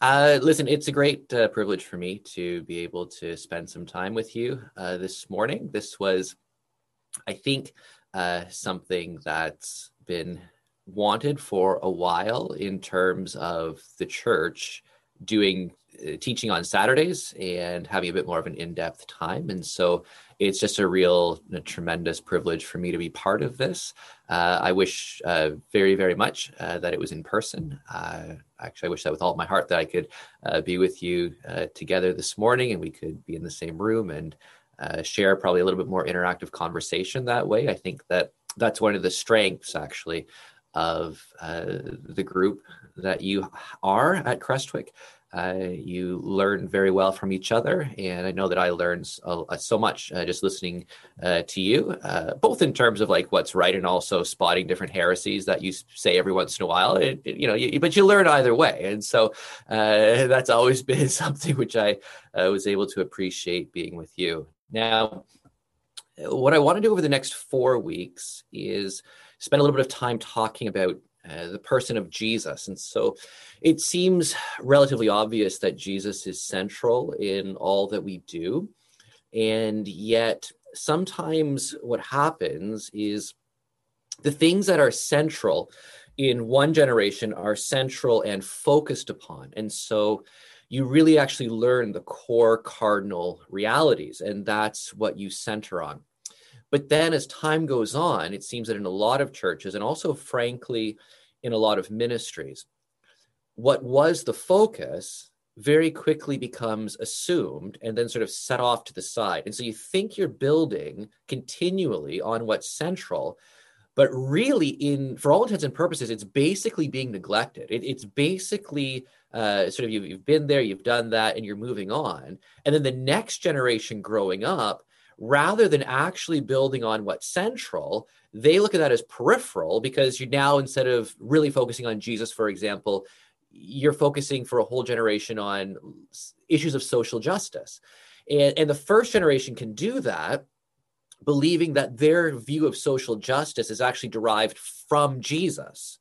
Uh, listen, it's a great uh, privilege for me to be able to spend some time with you uh, this morning. This was, I think, uh, something that's been wanted for a while in terms of the church doing teaching on Saturdays and having a bit more of an in-depth time. And so it's just a real a tremendous privilege for me to be part of this. Uh, I wish uh, very, very much uh, that it was in person. Uh, actually, I wish that with all my heart that I could uh, be with you together this morning and we could be in the same room and share probably a little bit more interactive conversation that way. I think that that's one of the strengths actually of the group that you are at Crestwick. Uh, you learn very well from each other, and I know that I learned so, uh, so much uh, just listening uh, to you, uh, both in terms of like what's right and also spotting different heresies that you say every once in a while. It, it, you know, you, but you learn either way, and so uh, that's always been something which I was able to appreciate being with you. Now, what I want to do over the next four weeks is spend a little bit of time talking about uh, the person of Jesus. And so it seems relatively obvious that Jesus is central in all that we do. And yet, sometimes what happens is the things that are central in one generation are central and focused upon. And so you really actually learn the core cardinal realities, and that's what you center on. But then as time goes on, it seems that in a lot of churches, and also frankly, in a lot of ministries, what was the focus very quickly becomes assumed and then sort of set off to the side. And so you think you're building continually on what's central, but really, in for all intents and purposes, it's basically being neglected. It, it's basically uh, sort of you've, you've been there, you've done that, and you're moving on. And then the next generation growing up rather than actually building on what's central, they look at that as peripheral because you now, instead of really focusing on Jesus, for example, you're focusing for a whole generation on issues of social justice. And, and the first generation can do that, believing that their view of social justice is actually derived from Jesus.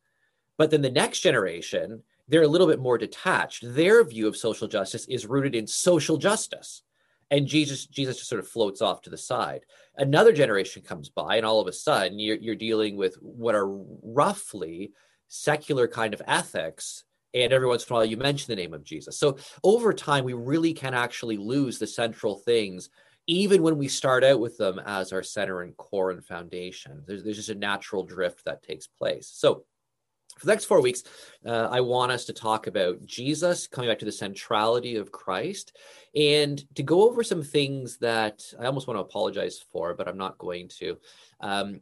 But then the next generation, they're a little bit more detached. Their view of social justice is rooted in social justice and jesus jesus just sort of floats off to the side. Another generation comes by and all of a sudden you're, you're dealing with what are roughly secular kind of ethics and every once in a while you mention the name of jesus. So over time we really can actually lose the central things even when we start out with them as our center and core and foundation. There's, there's just a natural drift that takes place. So for the next four weeks, uh, I want us to talk about Jesus, coming back to the centrality of Christ, and to go over some things that I almost want to apologize for, but I'm not going to. Um,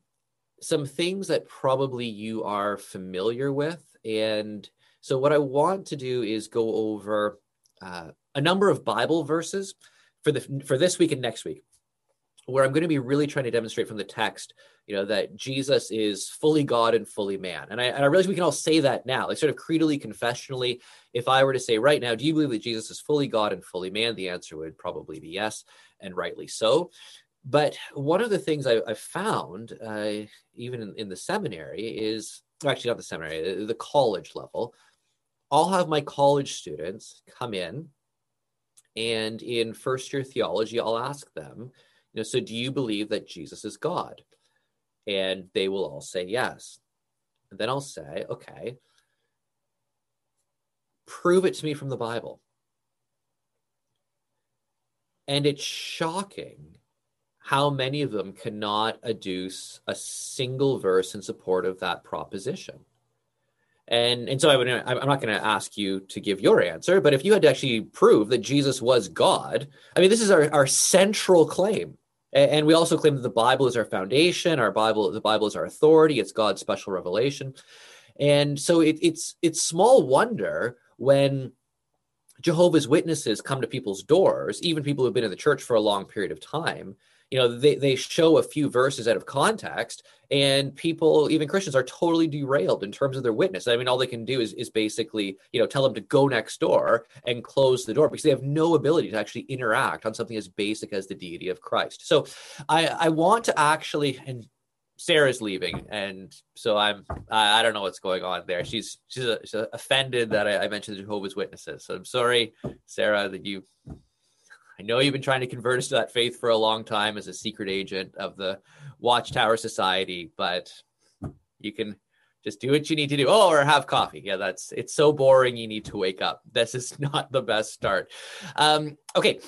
some things that probably you are familiar with. And so, what I want to do is go over uh, a number of Bible verses for the for this week and next week where I'm going to be really trying to demonstrate from the text, you know, that Jesus is fully God and fully man. And I, and I realize we can all say that now, like sort of creedally, confessionally. If I were to say right now, do you believe that Jesus is fully God and fully man? The answer would probably be yes, and rightly so. But one of the things I, I found, uh, even in, in, the seminary, is actually not the seminary, the college level. I'll have my college students come in, and in first year theology, I'll ask them, know, so do you believe that Jesus is God? And they will all say yes. And then I'll say, okay, prove it to me from the Bible. And it's shocking how many of them cannot adduce a single verse in support of that proposition. And and so I would I'm not going to ask you to give your answer, but if you had to actually prove that Jesus was God, I mean, this is our, our central claim. And we also claim that the Bible is our foundation. Our Bible, the Bible is our authority. It's God's special revelation. And so it, it's it's small wonder when Jehovah's Witnesses come to people's doors, even people who've been in the church for a long period of time, you know they, they show a few verses out of context and people even christians are totally derailed in terms of their witness i mean all they can do is, is basically you know tell them to go next door and close the door because they have no ability to actually interact on something as basic as the deity of christ so i i want to actually and Sarah's leaving, and so I'm I, I don't know what's going on there. She's she's, a, she's offended that I, I mentioned the Jehovah's Witnesses. So I'm sorry, Sarah, that you. I know you've been trying to convert us to that faith for a long time as a secret agent of the Watchtower Society, but you can just do what you need to do. Oh, or have coffee. Yeah, that's it's so boring. You need to wake up. This is not the best start. Um, okay,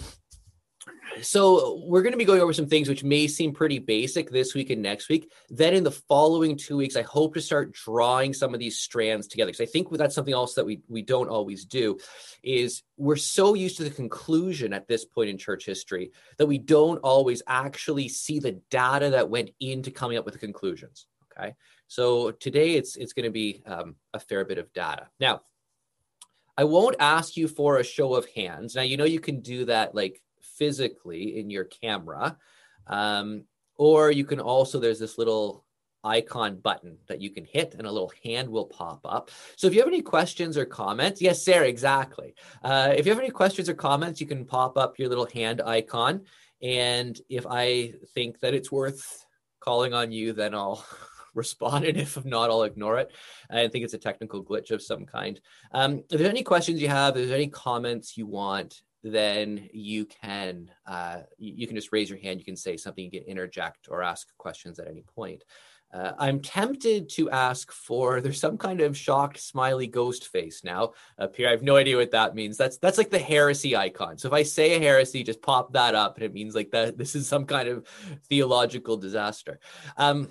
so we're going to be going over some things which may seem pretty basic this week and next week. Then in the following two weeks, I hope to start drawing some of these strands together because I think that's something else that we we don't always do. Is we're so used to the conclusion at this point in church history that we don't always actually see the data that went into coming up with the conclusions. Okay, so today it's it's going to be um, a fair bit of data. Now, I won't ask you for a show of hands. Now you know you can do that like physically in your camera. Um, or you can also, there's this little icon button that you can hit and a little hand will pop up. So if you have any questions or comments, yes, Sarah, exactly. Uh, if you have any questions or comments, you can pop up your little hand icon. And if I think that it's worth calling on you, then I'll respond. And if not, I'll ignore it. I think it's a technical glitch of some kind. Um, if there's any questions you have, if there's any comments you want, then you can uh, you can just raise your hand. You can say something. You can interject or ask questions at any point. Uh, I'm tempted to ask for there's some kind of shocked smiley ghost face now up here. I have no idea what that means. That's that's like the heresy icon. So if I say a heresy, just pop that up, and it means like that this is some kind of theological disaster. Um,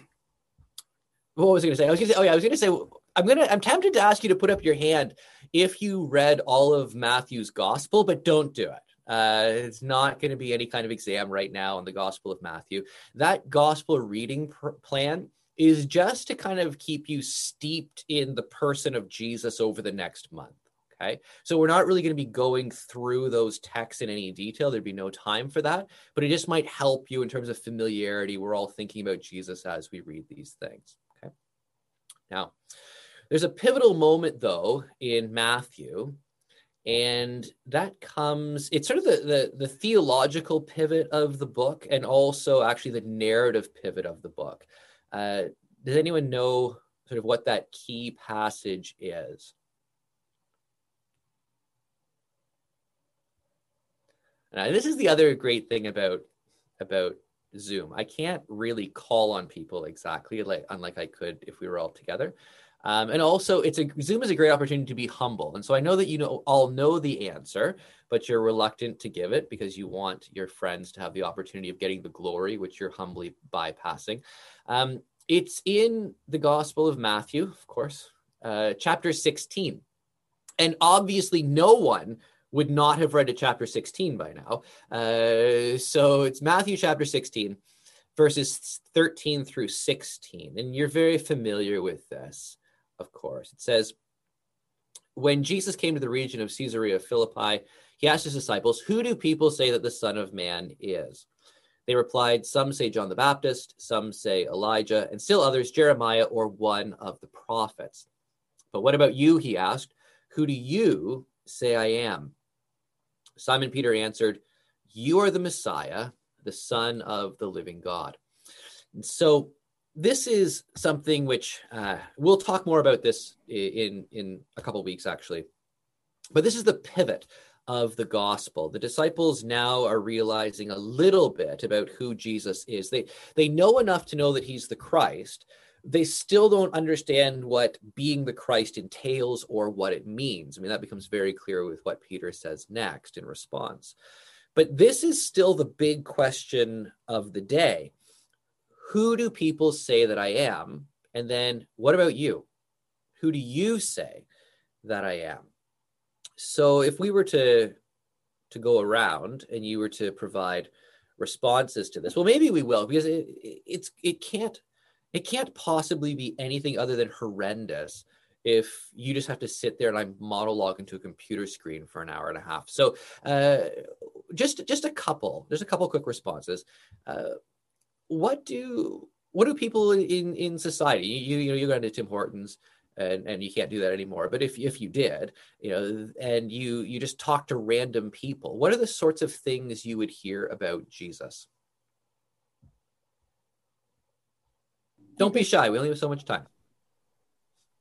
what was I going to say? I was going to say, oh yeah, I was going to say I'm gonna I'm tempted to ask you to put up your hand if you read all of Matthew's gospel, but don't do it. Uh, it's not going to be any kind of exam right now on the Gospel of Matthew. That gospel reading pr- plan is just to kind of keep you steeped in the person of Jesus over the next month. Okay. So we're not really going to be going through those texts in any detail. There'd be no time for that, but it just might help you in terms of familiarity. We're all thinking about Jesus as we read these things. Okay. Now, there's a pivotal moment, though, in Matthew, and that comes, it's sort of the, the, the theological pivot of the book and also actually the narrative pivot of the book. Uh, does anyone know sort of what that key passage is? Now, this is the other great thing about about Zoom. I can't really call on people exactly like unlike I could if we were all together. Um, and also, it's a Zoom is a great opportunity to be humble. And so I know that you know all know the answer, but you're reluctant to give it because you want your friends to have the opportunity of getting the glory, which you're humbly bypassing. Um, it's in the Gospel of Matthew, of course, uh, chapter 16. And obviously, no one would not have read to chapter 16 by now. Uh, so it's Matthew chapter 16, verses 13 through 16. And you're very familiar with this of course. It says, When Jesus came to the region of Caesarea Philippi, he asked his disciples, Who do people say that the Son of Man is? They replied, Some say John the Baptist, some say Elijah, and still others Jeremiah or one of the prophets. But what about you? He asked, Who do you say I am? Simon Peter answered, You are the Messiah, the Son of the living God. And so this is something which uh, we'll talk more about this in in a couple weeks actually. But this is the pivot of the gospel. The disciples now are realizing a little bit about who jesus is. They they know enough to know that he's the christ. They still don't understand what being the christ entails or what it means. I mean that becomes very clear with what peter says next in response. But this is still the big question of the day who do people say that I am? And then what about you? Who do you say that I am? So if we were to to go around and you were to provide responses to this, well, maybe we will because it, it's it can't it can't possibly be anything other than horrendous if you just have to sit there and I'm monologue into a computer screen for an hour and a half. So uh, just just a couple, there's a couple quick responses. Uh, what do what do people in in society you you know you got into tim hortons and and you can't do that anymore but if if you did you know and you you just talk to random people what are the sorts of things you would hear about jesus Don't be shy. We only have so much time.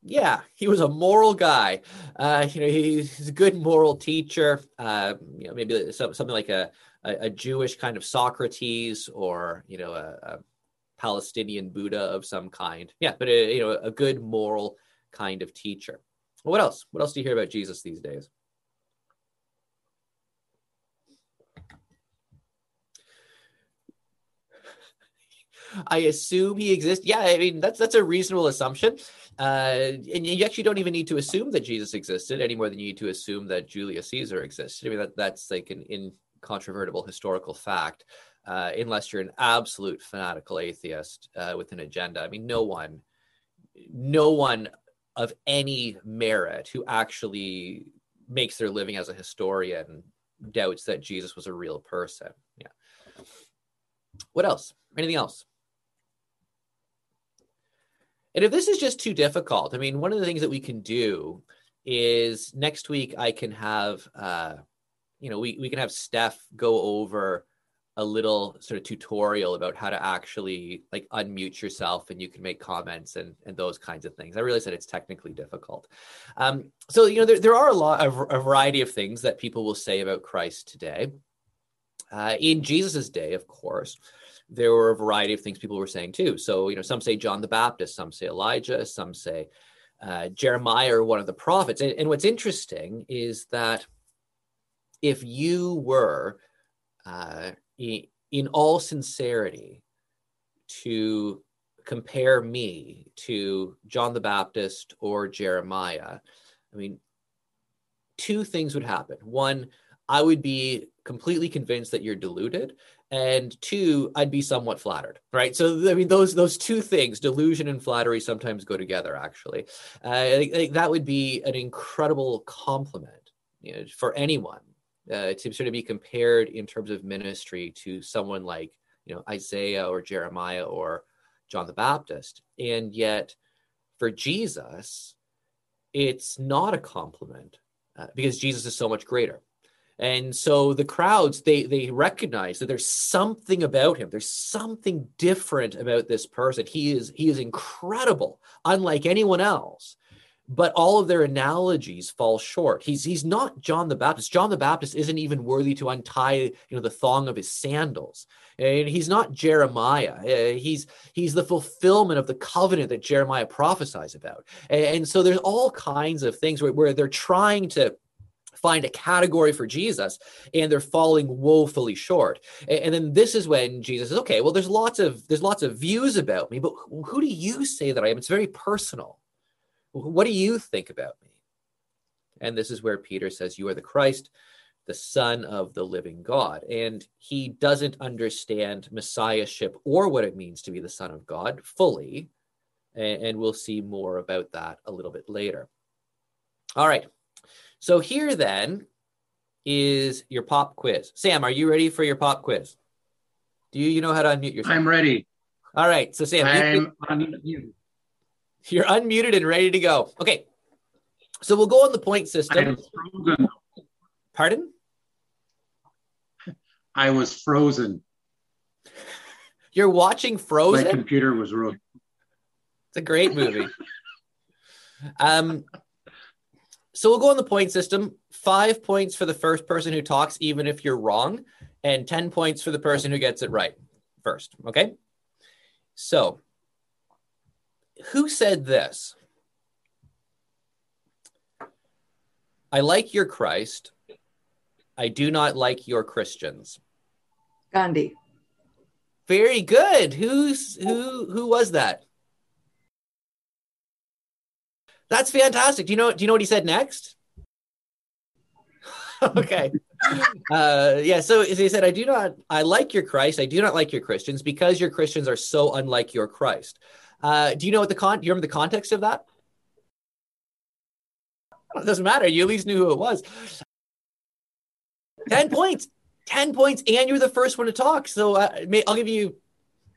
Yeah, he was a moral guy. Uh, you know, he's a good moral teacher. Uh, you know, maybe something like a, a, Jewish kind of Socrates, or you know, a, a Palestinian Buddha of some kind. Yeah, but a, you know, a good moral kind of teacher. what else? What else do you hear about Jesus these days? I assume he exists. Yeah, I mean that's that's a reasonable assumption. Uh, and you actually don't even need to assume that Jesus existed any more than you need to assume that Julius Caesar existed. I mean that that's like an incontrovertible historical fact. Uh, unless you're an absolute fanatical atheist uh, with an agenda. I mean, no one, no one of any merit who actually makes their living as a historian doubts that Jesus was a real person. Yeah. What else? Anything else? And if this is just too difficult, I mean, one of the things that we can do is next week I can have, uh, you know, we, we can have Steph go over a little sort of tutorial about how to actually like unmute yourself and you can make comments and, and those kinds of things. I realize that it's technically difficult. Um, so, you know, there, there are a lot of a variety of things that people will say about Christ today. Uh, in Jesus's day, of course, there were a variety of things people were saying too. So, you know, some say John the Baptist, some say Elijah, some say uh, Jeremiah or one of the prophets. And, and, what's interesting is that if you were, uh, in all sincerity, to compare me to John the Baptist or Jeremiah, I mean, two things would happen. One, I would be completely convinced that you're deluded and two i'd be somewhat flattered right so i mean those those two things delusion and flattery sometimes go together actually uh, that would be an incredible compliment you know, for anyone uh, to sort of be compared in terms of ministry to someone like you know isaiah or jeremiah or john the baptist and yet for jesus it's not a compliment uh, because jesus is so much greater and so the crowds they they recognize that there's something about him. There's something different about this person. He is he is incredible, unlike anyone else. But all of their analogies fall short. He's he's not John the Baptist. John the Baptist isn't even worthy to untie you know the thong of his sandals. And he's not Jeremiah. Uh, he's he's the fulfillment of the covenant that Jeremiah prophesies about. And, so there's all kinds of things where, where they're trying to find a category for Jesus and they're falling woefully short. And, then this is when Jesus says, okay, well, there's lots of there's lots of views about me, but who do you say that I am? It's very personal. What do you think about me? And this is where Peter says, You are the Christ, the Son of the living God. And he doesn't understand messiahship or what it means to be the Son of God fully. And we'll see more about that a little bit later. All right. So here then is your pop quiz. Sam, are you ready for your pop quiz? Do you, you know how to unmute yourself? I'm ready. All right. So Sam, I'm unmuted. You're unmuted and ready to go. Okay. So we'll go on the point system. Pardon? I was frozen. You're watching Frozen? My computer was ruined. It's a great movie. um, so we'll go on the point system. Five points for the first person who talks, even if you're wrong, and 10 points for the person who gets it right first. Okay. So, who said this? I like your Christ. I do not like your Christians. Gandhi. Very good. Who's who who was that? That's fantastic. Do you know? Do you know what he said next? okay. Uh, yeah. So he said, "I do not. I like your Christ. I do not like your Christians because your Christians are so unlike your Christ." Uh, do you know what the con? Do you remember the context of that? It doesn't matter. You at least knew who it was. Ten points. Ten points, and you're the first one to talk. So uh, I'll give you.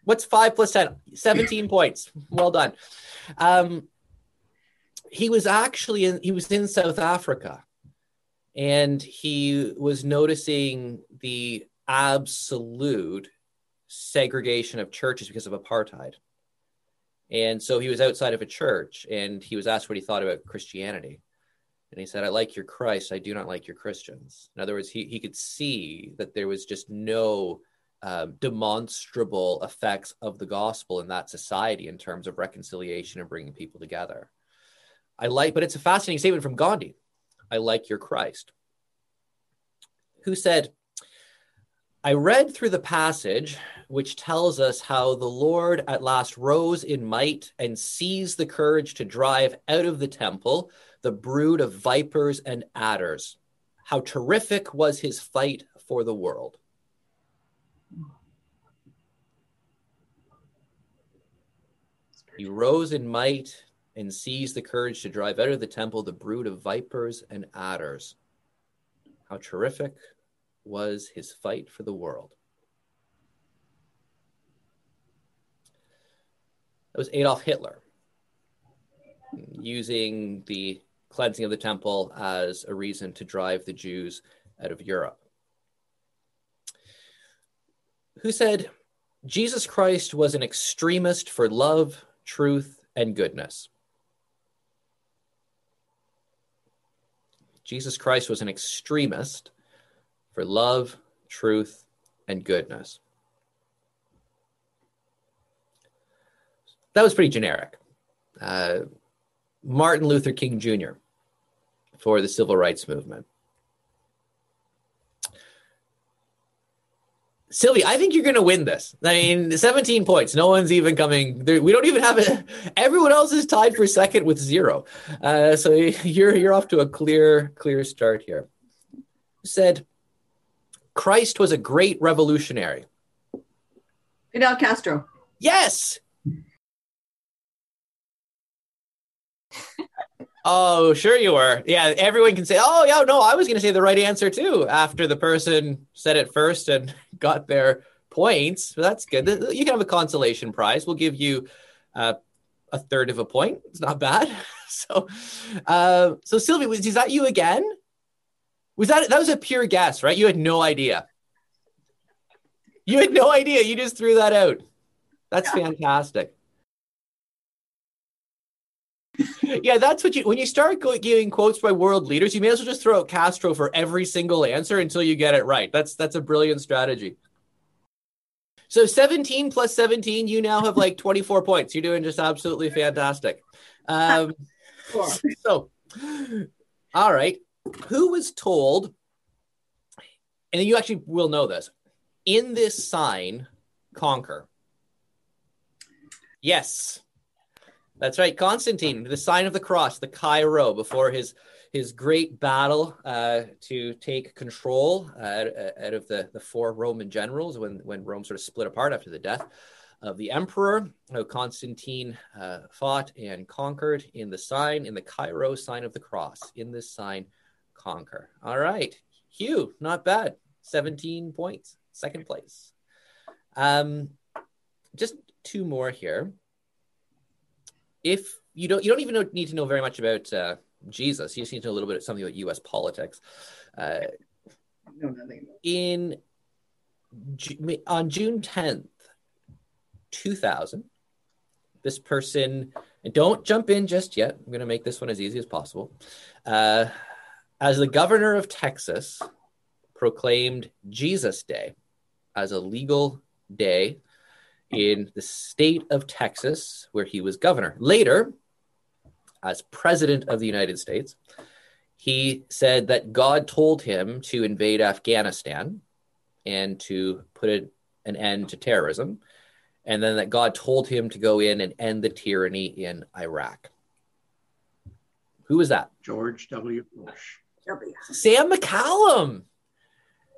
What's five plus 10? 17 points. Well done. Um, he was actually in he was in South Africa and he was noticing the absolute segregation of churches because of apartheid. And so he was outside of a church and he was asked what he thought about Christianity. And he said, I like your Christ. I do not like your Christians. In other words, he, he could see that there was just no uh, demonstrable effects of the gospel in that society in terms of reconciliation and bringing people together. I like, but it's a fascinating statement from Gandhi. I like your Christ. Who said, I read through the passage which tells us how the Lord at last rose in might and seized the courage to drive out of the temple the brood of vipers and adders. How terrific was his fight for the world. He rose in might and seized the courage to drive out of the temple the brood of vipers and adders. How terrific was his fight for the world. That was Adolf Hitler using the cleansing of the temple as a reason to drive the Jews out of Europe. Who said, Jesus Christ was an extremist for love, truth, and goodness. Jesus Christ was an extremist for love, truth, and goodness. that was pretty generic. Uh, Martin Luther King Jr. for the civil rights movement. Sylvie, I think you're going to win this. I mean, 17 points. No one's even coming. We don't even have it. Everyone else is tied for second with zero. Uh, so you're you're off to a clear clear start here. Said Christ was a great revolutionary. Fidel Castro. Yes, Oh, sure you were. Yeah, everyone can say, "Oh, yeah, no, I was going to say the right answer too." After the person said it first and got their points, so that's good. You can have a consolation prize. We'll give you uh, a third of a point. It's not bad. so, uh, so Sylvie, was is that you again? Was that that was a pure guess, right? You had no idea. You had no idea. You just threw that out. That's yeah. fantastic yeah, that's what you when you start giving quotes by world leaders, you may as well just throw out Castro for every single answer until you get it right. That's that's a brilliant strategy. So 17 plus 17, you now have like 24 points. You're doing just absolutely fantastic. Um, so, all right. Who was told, and you actually will know this, in this sign, conquer? Yes. That's right, Constantine, the sign of the cross, the Chi-Rho, before his his great battle uh, to take control uh, out of the, the four Roman generals when, when Rome sort of split apart after the death of the emperor. Constantine uh, fought and conquered in the sign, in the Chi-Rho sign of the cross. In this sign, conquer. All right, Hugh, not bad. 17 points, second place. Um, just two more here if you don't you don't even know, need to know very much about uh, Jesus. You just need to know a little bit of something about U.S. politics. Uh, no, nothing. In on June tenth, two thousand, this person. And don't jump in just yet. I'm going to make this one as easy as possible. Uh, as the governor of Texas proclaimed Jesus Day as a legal day in the state of Texas, where he was governor. Later, as president of the United States, he said that God told him to invade Afghanistan and to put an end to terrorism, and then that God told him to go in and end the tyranny in Iraq. Who was that? George W. Bush. Sam McCallum.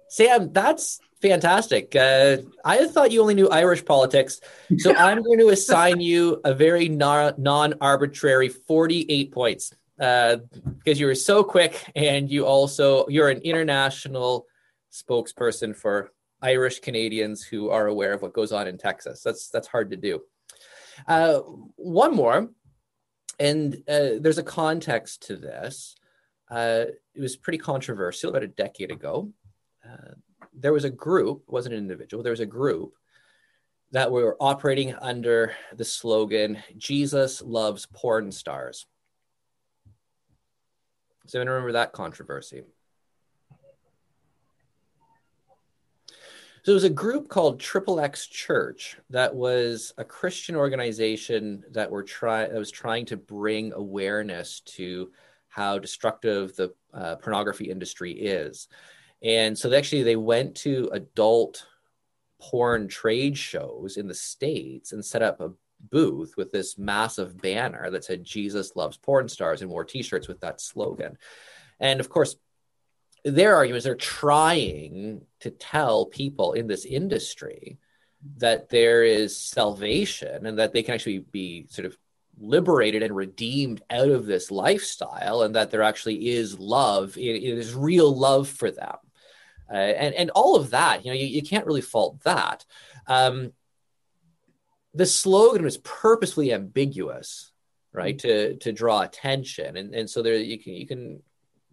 Sam, that's fantastic. Uh, I thought you only knew Irish politics, so I'm going to assign you a very non-arbitrary 48 points uh, because you were so quick, and you also you're an international spokesperson for Irish Canadians who are aware of what goes on in Texas. That's that's hard to do. Uh, one more, and uh, there's a context to this. Uh, it was pretty controversial about a decade ago. Uh, there was a group, wasn't an individual, there was a group that were operating under the slogan Jesus loves porn stars. So anyone remember that controversy? So it was a group called Triple X Church that was a Christian organization that were try that was trying to bring awareness to how destructive the uh, pornography industry is. And so they actually they went to adult porn trade shows in the states and set up a booth with this massive banner that said Jesus loves porn stars and wore t-shirts with that slogan. And of course, their argument is they're trying to tell people in this industry that there is salvation and that they can actually be sort of liberated and redeemed out of this lifestyle and that there actually is love it is real love for them. Uh, and and all of that you know you, you can't really fault that. Um, the slogan was purposefully ambiguous right to to draw attention. And and so there you can you can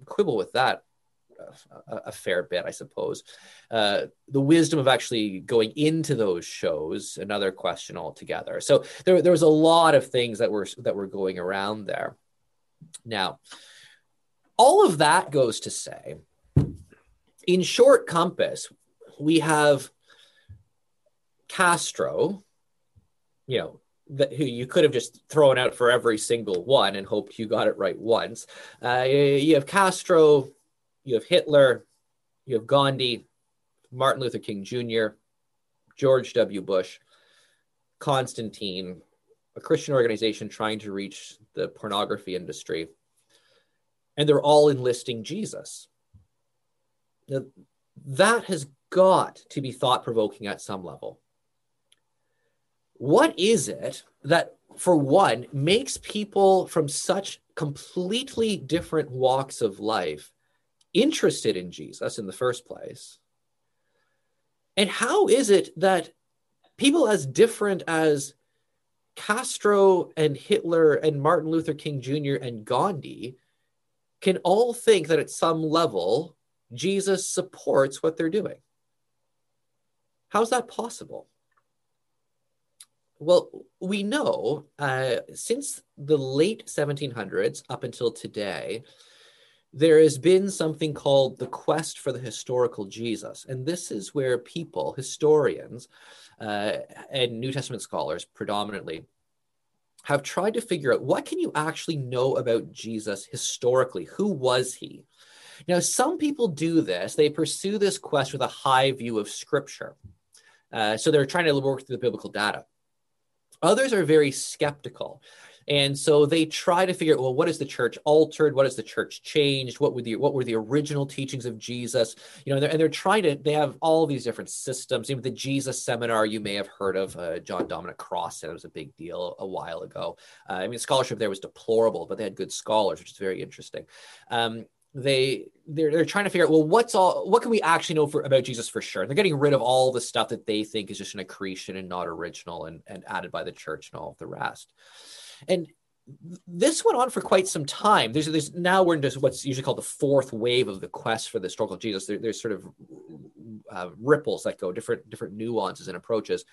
quibble with that a, a, fair bit, I suppose. Uh, the wisdom of actually going into those shows, another question altogether. So there, there was a lot of things that were that were going around there. Now, all of that goes to say, in short compass, we have Castro, you know, that who you could have just thrown out for every single one and hoped you got it right once. Uh, you have Castro, you have Hitler, you have Gandhi, Martin Luther King Jr., George W. Bush, Constantine, a Christian organization trying to reach the pornography industry. And they're all enlisting Jesus. Now, that has got to be thought provoking at some level. What is it that, for one, makes people from such completely different walks of life interested in Jesus in the first place? And how is it that people as different as Castro and Hitler and Martin Luther King Jr. and Gandhi can all think that at some level Jesus supports what they're doing? How's that possible? Well, we know uh, since the late 1700s up until today, there has been something called the quest for the historical Jesus. And this is where people, historians, uh, and New Testament scholars predominantly, have tried to figure out what can you actually know about Jesus historically? Who was he? Now, some people do this. They pursue this quest with a high view of Scripture. Uh, so they're trying to work through the biblical data. Others are very skeptical. And so they try to figure out, well, what has the church altered? What has the church changed? What were the what were the original teachings of Jesus? You know, and they're, and they're trying to. They have all these different systems. Even the Jesus Seminar, you may have heard of. Uh, John Dominic Crossan it was a big deal a while ago. Uh, I mean, scholarship there was deplorable, but they had good scholars, which is very interesting. Um, they they're, they're trying to figure out well what's all what can we actually know for about jesus for sure they're getting rid of all the stuff that they think is just an accretion and not original and, and added by the church and all of the rest and this went on for quite some time. There's, there's now we're into what's usually called the fourth wave of the quest for the historical Jesus. There, there's sort of uh, ripples that go different different nuances and approaches.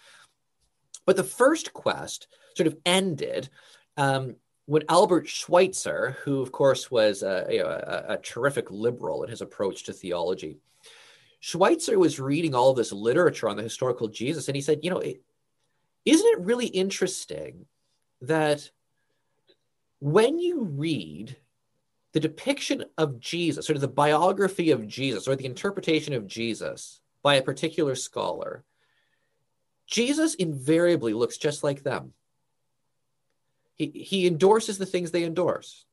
But the first quest sort of ended um, when Albert Schweitzer, who of course was a, you know, a, a terrific liberal in his approach to theology, Schweitzer was reading all this literature on the historical Jesus, and he said, you know, is isn't it really interesting that when you read the depiction of Jesus, sort of the biography of Jesus, or the interpretation of Jesus by a particular scholar, Jesus invariably looks just like them. He, he endorses the things they endorse.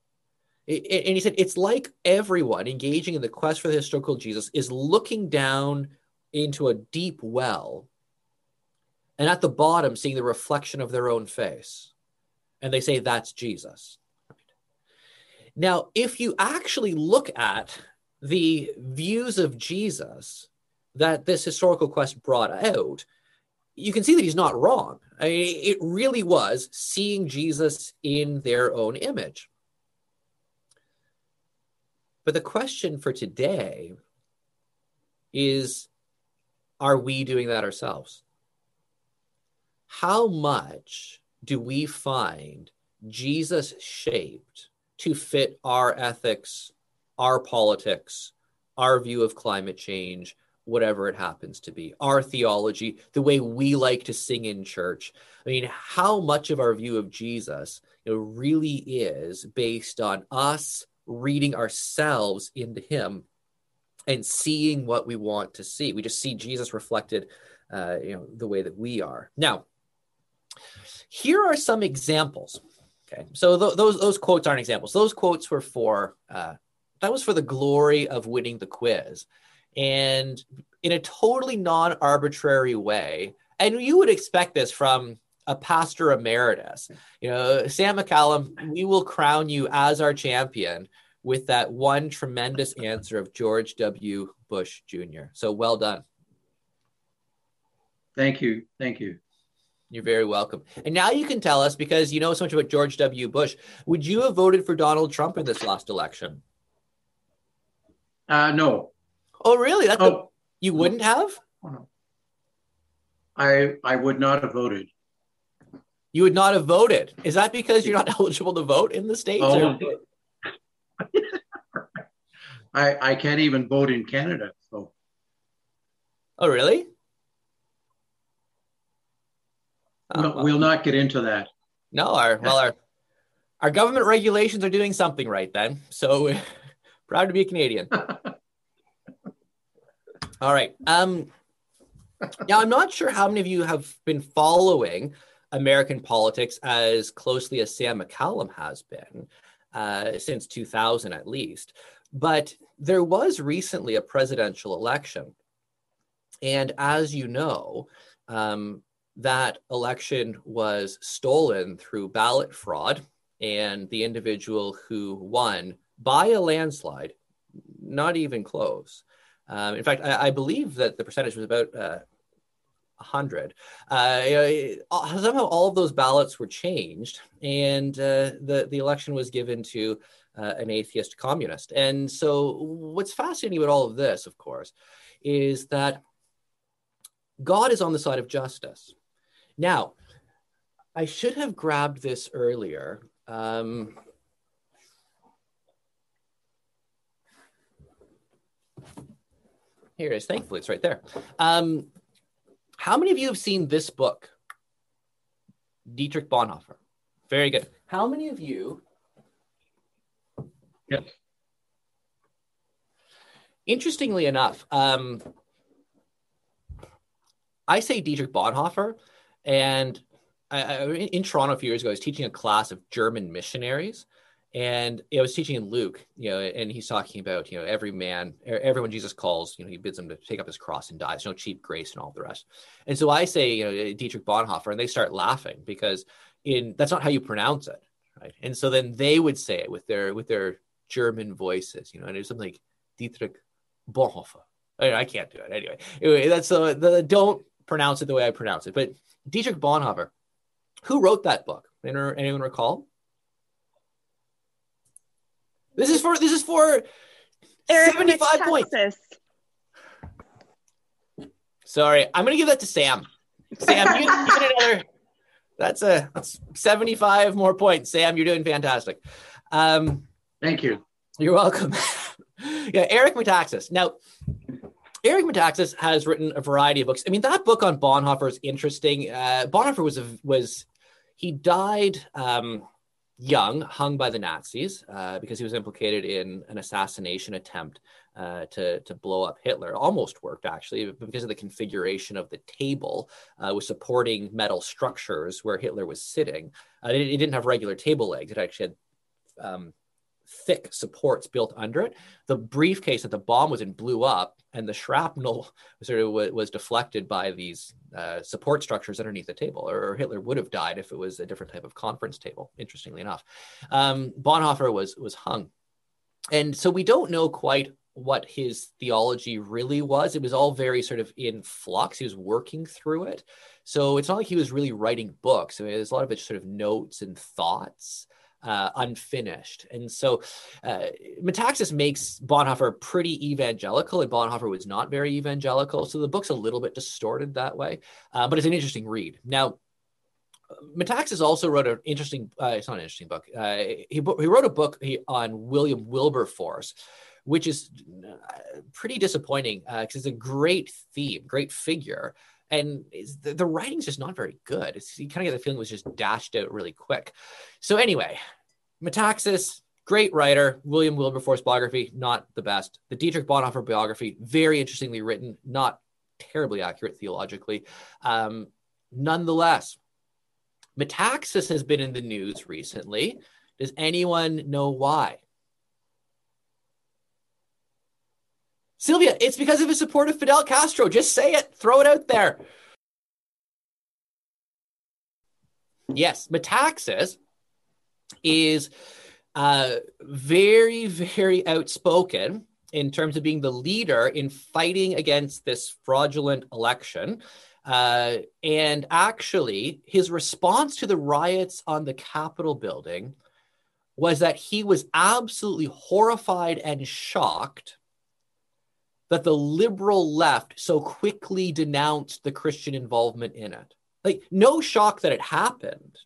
and he said, it's like everyone engaging in the quest for the historical Jesus is looking down into a deep well and at the bottom seeing the reflection of their own face and they say that's Jesus. Now, if you actually look at the views of Jesus that this historical quest brought out, you can see that he's not wrong. I mean, it really was seeing Jesus in their own image. But the question for today is are we doing that ourselves? how much do we find Jesus shaped to fit our ethics, our politics, our view of climate change, whatever it happens to be, our theology, the way we like to sing in church. I mean, how much of our view of Jesus you know, really is based on us reading ourselves into him and seeing what we want to see. We just see Jesus reflected, uh, you know, the way that we are. Now, here are some examples. Okay, so th- those those quotes aren't examples. Those quotes were for uh, that was for the glory of winning the quiz, and in a totally non-arbitrary way. And you would expect this from a pastor emeritus. You know, Sam McCallum, we will crown you as our champion with that one tremendous answer of George W. Bush Jr. So well done. Thank you. Thank you. You're very welcome. And now you can tell us because you know so much about George W. Bush. Would you have voted for Donald Trump in this last election? Uh, no. Oh, really? That's oh, the, you wouldn't have? Oh, no. I I would not have voted. You would not have voted. Is that because you're not eligible to vote in the states? Oh, I I can't even vote in Canada. So. Oh really? Well, we'll not get into that. No, our well our our government regulations are doing something right then. So proud to be a Canadian. All right. Um now I'm not sure how many of you have been following American politics as closely as Sam McCallum has been uh, since 2000 at least. But there was recently a presidential election. And as you know, um, that election was stolen through ballot fraud, and the individual who won by a landslide, not even close. Um, in fact, I, I, believe that the percentage was about uh, 100. Uh, somehow all of those ballots were changed, and uh, the, the election was given to uh, an atheist communist. And so, what's fascinating about all of this, of course, is that God is on the side of justice. Now, I should have grabbed this earlier. Um, here it is. Thankfully, it's right there. Um, how many of you have seen this book? Dietrich Bonhoeffer. Very good. How many of you? Yes. Interestingly enough, um, I say Dietrich Bonhoeffer, and I, I, in Toronto a few years ago, I was teaching a class of German missionaries, and I was teaching in Luke, you know, and he's talking about, you know, every man, er, everyone Jesus calls, you know, he bids them to take up his cross and die. There's no cheap grace and all the rest. And so I say, you know, Dietrich Bonhoeffer, and they start laughing because in that's not how you pronounce it, right? And so then they would say it with their with their German voices, you know, and it's something like Dietrich Bonhoeffer. I, I can't do it anyway. Anyway, that's the don't pronounce it the way I pronounce it. But Dietrich Bonhoeffer, who wrote that book? Anyone recall? This is for this is for Eric 75 points. Sorry, I'm gonna give that to Sam. Sam, you, you get another. That's a that's 75 more points. Sam, you're doing fantastic. Um, Thank you. You're welcome. yeah, Eric Metaxas. Now, Eric Metaxas has written a variety of books. I mean, that book on Bonhoeffer is interesting. Uh, Bonhoeffer was a, was he died um, young, hung by the Nazis uh, because he was implicated in an assassination attempt uh, to, to blow up Hitler. Almost worked, actually, because of the configuration of the table uh, with supporting metal structures where Hitler was sitting. Uh, it, it, didn't have regular table legs, it actually had um, thick supports built under it. The briefcase that the bomb was in blew up, and the shrapnel sort of was, was deflected by these uh, support structures underneath the table. Or, Hitler would have died if it was a different type of conference table. Interestingly enough, um, Bonhoeffer was was hung, and so we don't know quite what his theology really was. It was all very sort of in flux. He was working through it. So it's not like he was really writing books. I mean, there's a lot of it sort of notes and thoughts uh, unfinished. And so uh, Metaxas makes Bonhoeffer pretty evangelical, and Bonhoeffer was not very evangelical. So the book's a little bit distorted that way, uh, but it's an interesting read. Now, Metaxas also wrote an interesting, uh, it's not an interesting book. Uh, he, he wrote a book on William Wilberforce, which is uh, pretty disappointing because it's a great theme, great figure. And the, the writing's just not very good. It's, you kind of get the feeling it was just dashed out really quick. So, anyway, Metaxas, great writer. William Wilberforce biography, not the best. The Dietrich Bonhoeffer biography, very interestingly written, not terribly accurate theologically. Um, nonetheless, Metaxas has been in the news recently. Does anyone know why? Sylvia, it's because of his support of Fidel Castro. Just say it, throw it out there. Yes, Metaxas is uh, very, very outspoken in terms of being the leader in fighting against this fraudulent election. Uh, and actually, his response to the riots on the Capitol building was that he was absolutely horrified and shocked that the liberal left so quickly denounced the Christian involvement in it. Like, no shock that it happened,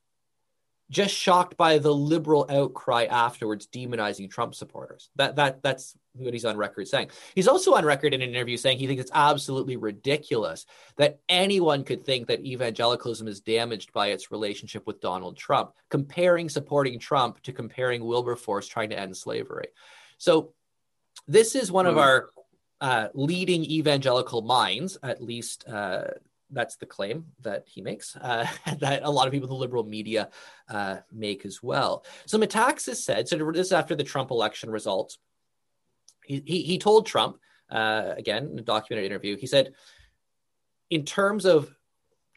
just shocked by the liberal outcry afterwards demonizing Trump supporters. That that that's what he's on record saying. He's also on record in an interview saying he thinks it's absolutely ridiculous that anyone could think that evangelicalism is damaged by its relationship with Donald Trump, comparing supporting Trump to comparing Wilberforce trying to end slavery. So this is one of hmm. our uh, leading evangelical minds, at least uh, that's the claim that he makes, uh, that a lot of people in the liberal media uh, make as well. So Metaxas said, so this is after the Trump election results, he, he, he told Trump, uh, again, in a documented interview, he said, in terms of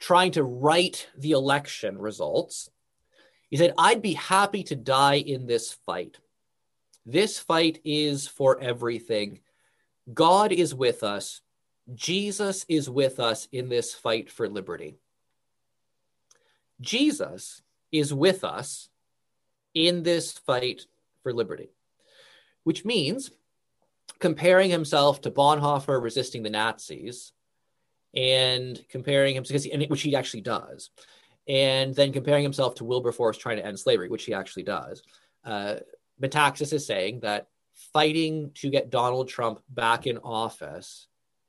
trying to write the election results, he said, I'd be happy to die in this fight. This fight is for everything. God is with us. Jesus is with us in this fight for liberty. Jesus is with us in this fight for liberty, which means comparing himself to Bonhoeffer resisting the Nazis and comparing him because he, which he actually does, and then comparing himself to Wilberforce trying to end slavery, which he actually does. Uh, Metaxas is saying that fighting to get Donald Trump back in office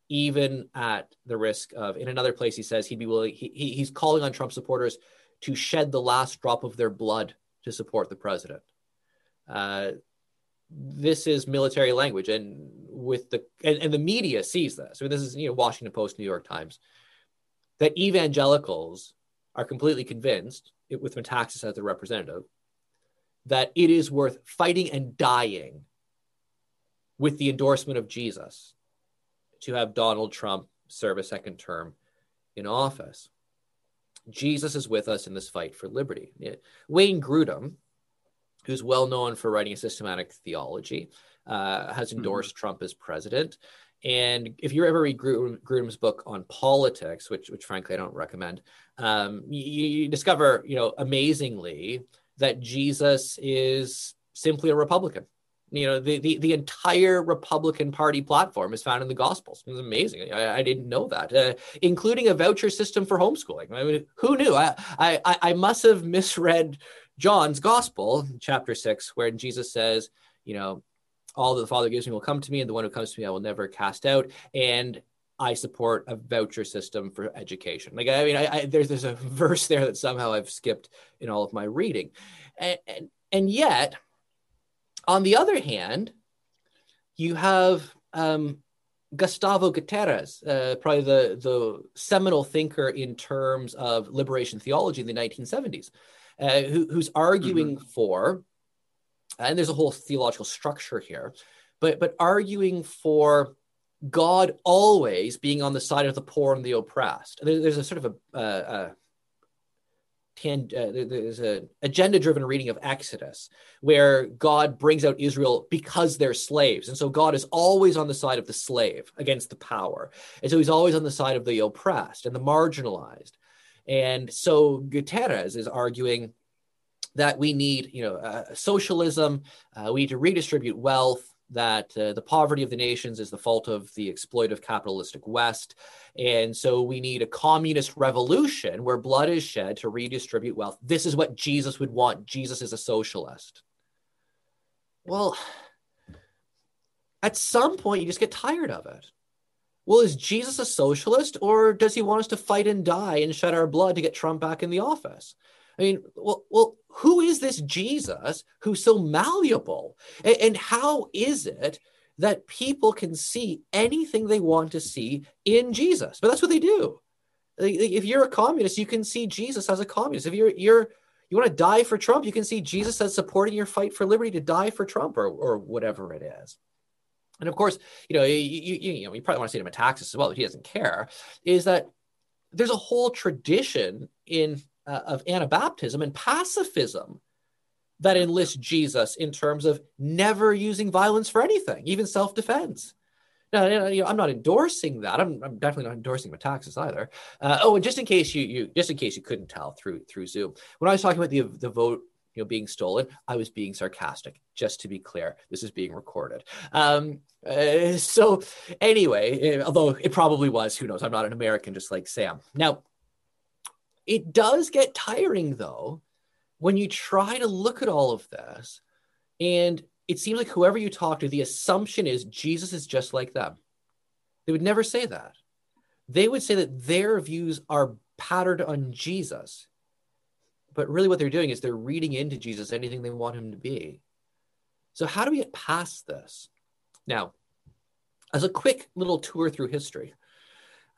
even at the risk of in another place he says he'd be willing he, he's calling on trump supporters to shed the last drop of their blood to support the president. Uh, this is military language and with the and, and the media sees this. So this is you know washington post new york times that evangelicals are completely convinced with metaxas as a representative that it is worth fighting and dying with the endorsement of jesus to have Donald Trump serve a second term in office. Jesus is with us in this fight for liberty. Wayne Grudem, who's well known for writing a systematic theology, uh, has mm-hmm. endorsed mm-hmm. Trump as president. And if you ever read Grudem's book on politics, which, which frankly I don't recommend, um, you, you discover, you know, amazingly that Jesus is simply a Republican. You know, the, the, the entire Republican Party platform is found in the Gospels. It's amazing. I, I didn't know that, uh, including a voucher system for homeschooling. I mean, who knew? I, I, I must have misread John's Gospel, chapter six, where Jesus says, you know, all that the Father gives me will come to me, and the one who comes to me I will never cast out. And I support a voucher system for education. Like, I mean, I, I, there's there's a verse there that somehow I've skipped in all of my reading, and, and, and yet on the other hand, you have um, Gustavo Gutierrez, uh, probably the, the seminal thinker in terms of liberation theology in the 1970s, uh, who, who's arguing mm-hmm. for, and there's a whole theological structure here, but, but arguing for God always being on the side of the poor and the oppressed. there's a sort of a, uh, uh, there's an agenda driven reading of Exodus where God brings out Israel because they're slaves. And so God is always on the side of the slave against the power. And so he's always on the side of the oppressed and the marginalized. And so Gutierrez is arguing that we need, you know, uh, socialism, uh, we need to redistribute wealth, that uh, the poverty of the nations is the fault of the exploitive capitalistic West. And so we need a communist revolution where blood is shed to redistribute wealth. This is what Jesus would want. Jesus is a socialist. Well, at some point, you just get tired of it. Well, is Jesus a socialist or does he want us to fight and die and shed our blood to get Trump back in the office? I mean, well, well who is this Jesus who's so malleable? And, and how is it that people can see anything they want to see in Jesus? But that's what they do. If you're a communist, you can see Jesus as a communist. If you're you're you want to die for Trump, you can see Jesus as supporting your fight for liberty to die for Trump or or whatever it is. And of course, you know, you, you, you know, you probably want to see him in taxes as well, but he doesn't care. Is that there's a whole tradition in uh, of Anabaptism and pacifism that enlists Jesus in terms of never using violence for anything, even self defense. Now, you know, I'm not endorsing that. I'm, I'm definitely not endorsing taxes either. Uh, oh, and just in case you, you, just in case you couldn't tell through through Zoom, when I was talking about the the vote, you know, being stolen, I was being sarcastic. Just to be clear, this is being recorded. Um, uh, so anyway, although it probably was, who knows? I'm not an American, just like Sam. Now, it does get tiring though when you try to look at all of this and it seems like whoever you talk to, the assumption is Jesus is just like them. They would never say that. They would say that their views are patterned on Jesus. But really, what they're doing is they're reading into Jesus anything they want him to be. So, how do we get past this? Now, as a quick little tour through history,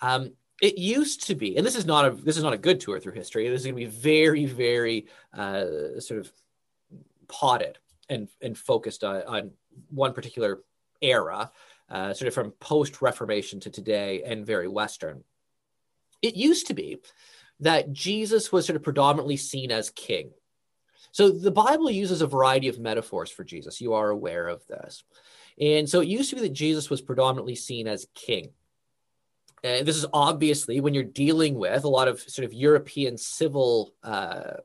um, it used to be, and this is not a this is not a good tour through history. This is going to be very, very uh, sort of potted and and focused on, on one particular era, uh, sort of from post Reformation to today, and very Western. It used to be that Jesus was sort of predominantly seen as king. So the Bible uses a variety of metaphors for Jesus. You are aware of this. And so it used to be that Jesus was predominantly seen as king. And this is obviously when you're dealing with a lot of sort of European civil uh,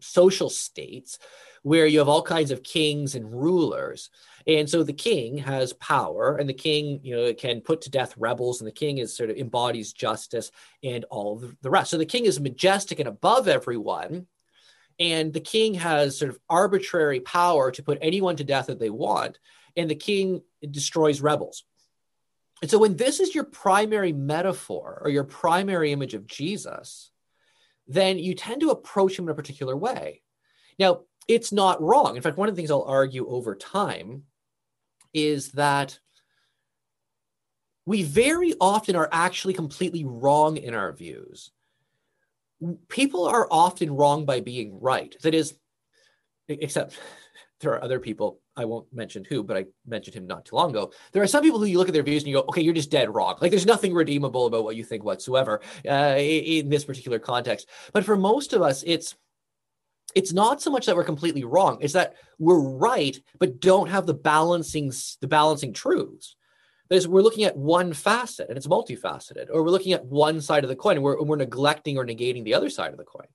social states where you have all kinds of kings and rulers. And so the king has power, and the king, you know, can put to death rebels, and the king is sort of embodies justice and all the rest. So the king is majestic and above everyone, and the king has sort of arbitrary power to put anyone to death that they want, and the king destroys rebels. And so when this is your primary metaphor or your primary image of Jesus, then you tend to approach him in a particular way. Now, it's not wrong. In fact, one of the things I'll argue over time is that we very often are actually completely wrong in our views. People are often wrong by being right. That is, except there are other people I won't mention who, but I mentioned him not too long ago. There are some people who you look at their views and you go, okay, you're just dead wrong. Like there's nothing redeemable about what you think whatsoever uh, in this particular context. But for most of us, it's it's not so much that we're completely wrong; it's that we're right, but don't have the balancing the balancing truths. That is, we're looking at one facet and it's multifaceted, or we're looking at one side of the coin and we're, and we're neglecting or negating the other side of the coin.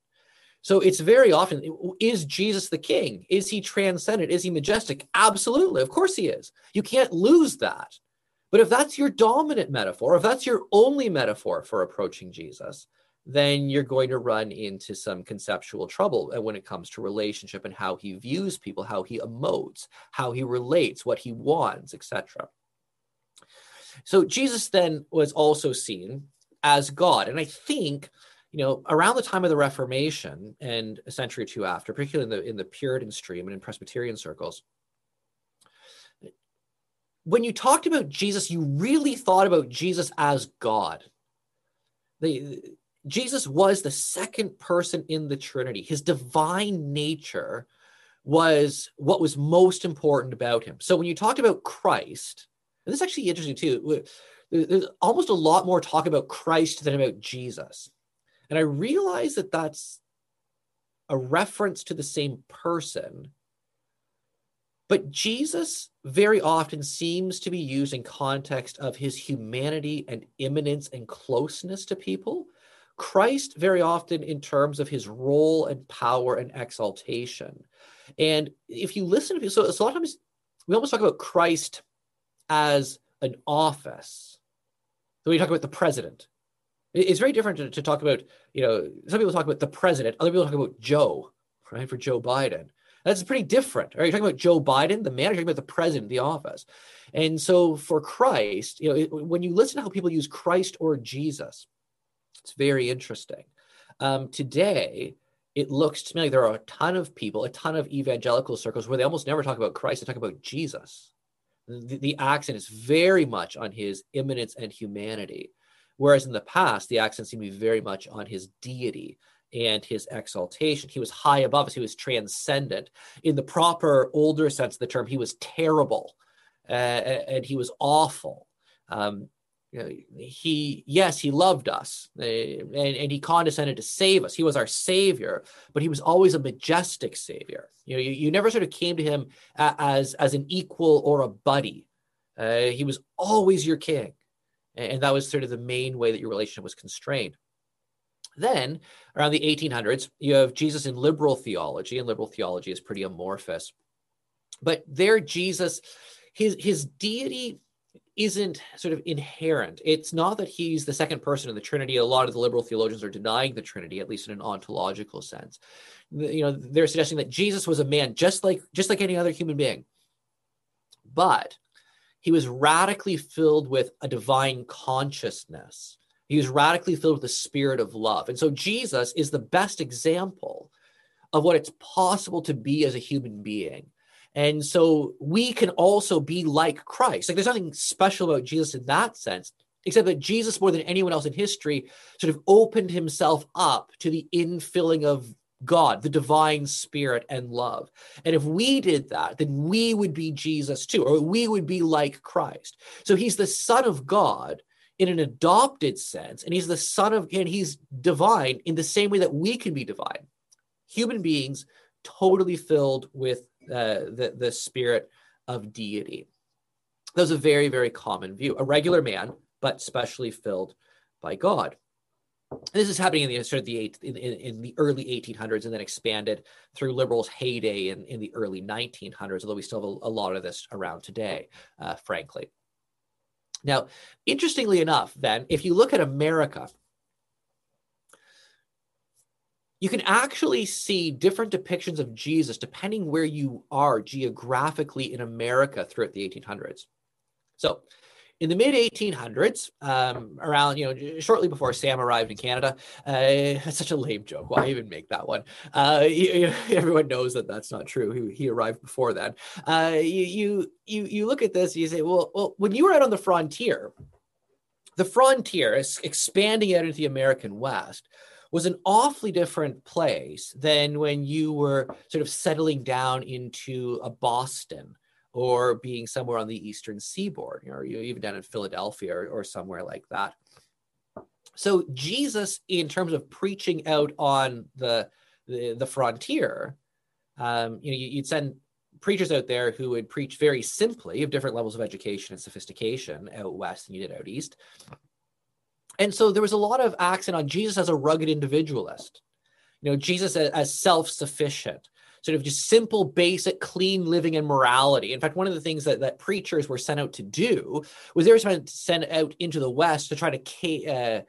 So it's very often is Jesus the king? Is he transcendent? Is he majestic? Absolutely. Of course he is. You can't lose that. But if that's your dominant metaphor, if that's your only metaphor for approaching Jesus, then you're going to run into some conceptual trouble when it comes to relationship and how he views people, how he emotes, how he relates, what he wants, etc. So Jesus then was also seen as God. And I think you know, around the time of the Reformation and a century or two after, particularly in the in the Puritan stream and in Presbyterian circles, when you talked about Jesus, you really thought about Jesus as God. The, Jesus was the second person in the Trinity. His divine nature was what was most important about him. So when you talked about Christ, and this is actually interesting too, there's almost a lot more talk about Christ than about Jesus. And I realize that that's a reference to the same person. But Jesus very often seems to be used in context of his humanity and immanence and closeness to people. Christ very often in terms of his role and power and exaltation. And if you listen to so, so a lot of times we almost talk about Christ as an office. So we talk about the president. It's very different to, to talk about, you know, some people talk about the president, other people talk about Joe, right, for Joe Biden. That's pretty different. Are you talking about Joe Biden, the man, or you're talking about the president, the office? And so for Christ, you know, it, when you listen to how people use Christ or Jesus, it's very interesting. Um, today, it looks to me like there are a ton of people, a ton of evangelical circles where they almost never talk about Christ, they talk about Jesus. The, the accent is very much on his immanence and humanity. Whereas in the past, the accent seemed to be very much on his deity and his exaltation. He was high above us, he was transcendent. In the proper older sense of the term, he was terrible uh, and he was awful. Um, you know, he yes he loved us uh, and, and he condescended to save us he was our savior but he was always a majestic savior you know you, you never sort of came to him as as an equal or a buddy uh, he was always your king and that was sort of the main way that your relationship was constrained then around the 1800s you have jesus in liberal theology and liberal theology is pretty amorphous but there jesus his his deity isn't sort of inherent. It's not that he's the second person in the Trinity. A lot of the liberal theologians are denying the Trinity, at least in an ontological sense. You know, they're suggesting that Jesus was a man just like just like any other human being. But he was radically filled with a divine consciousness. He was radically filled with the spirit of love. And so Jesus is the best example of what it's possible to be as a human being and so we can also be like Christ. Like there's nothing special about Jesus in that sense, except that Jesus, more than anyone else in history, sort of opened himself up to the infilling of God, the divine spirit and love. And if we did that, then we would be Jesus too, or we would be like Christ. So he's the Son of God in an adopted sense, and he's the Son of, and he's divine in the same way that we can be divine. Human beings totally filled with uh, the, the spirit of deity. That was a very, very common view. A regular man, but specially filled by God. This is happening in the sort of the eight, in, in, the early 1800s and then expanded through liberals' heyday in, in the early 1900s, although we still have a, a lot of this around today, uh, frankly. Now, interestingly enough, then, if you look at America, you can actually see different depictions of Jesus depending where you are geographically in America throughout the 1800s. So, in the mid 1800s, um, around you know shortly before Sam arrived in Canada, uh, that's such a lame joke. Why even make that one? Uh, you, everyone knows that that's not true. He, he arrived before then. Uh, you you you look at this, you say, well, well, when you were out on the frontier, the frontier is expanding out into the American West was an awfully different place than when you were sort of settling down into a Boston or being somewhere on the eastern seaboard, or you know, even down in Philadelphia or, or somewhere like that. So Jesus, in terms of preaching out on the the, the frontier, um, you know, you, would send preachers out there who would preach very simply of different levels of education and sophistication out west than you did out east. And so there was a lot of accent on Jesus as a rugged individualist, you know, Jesus as, as self sufficient, sort of just simple, basic, clean living and morality. In fact, one of the things that, that preachers were sent out to do was they were sent out into the West to try to uh,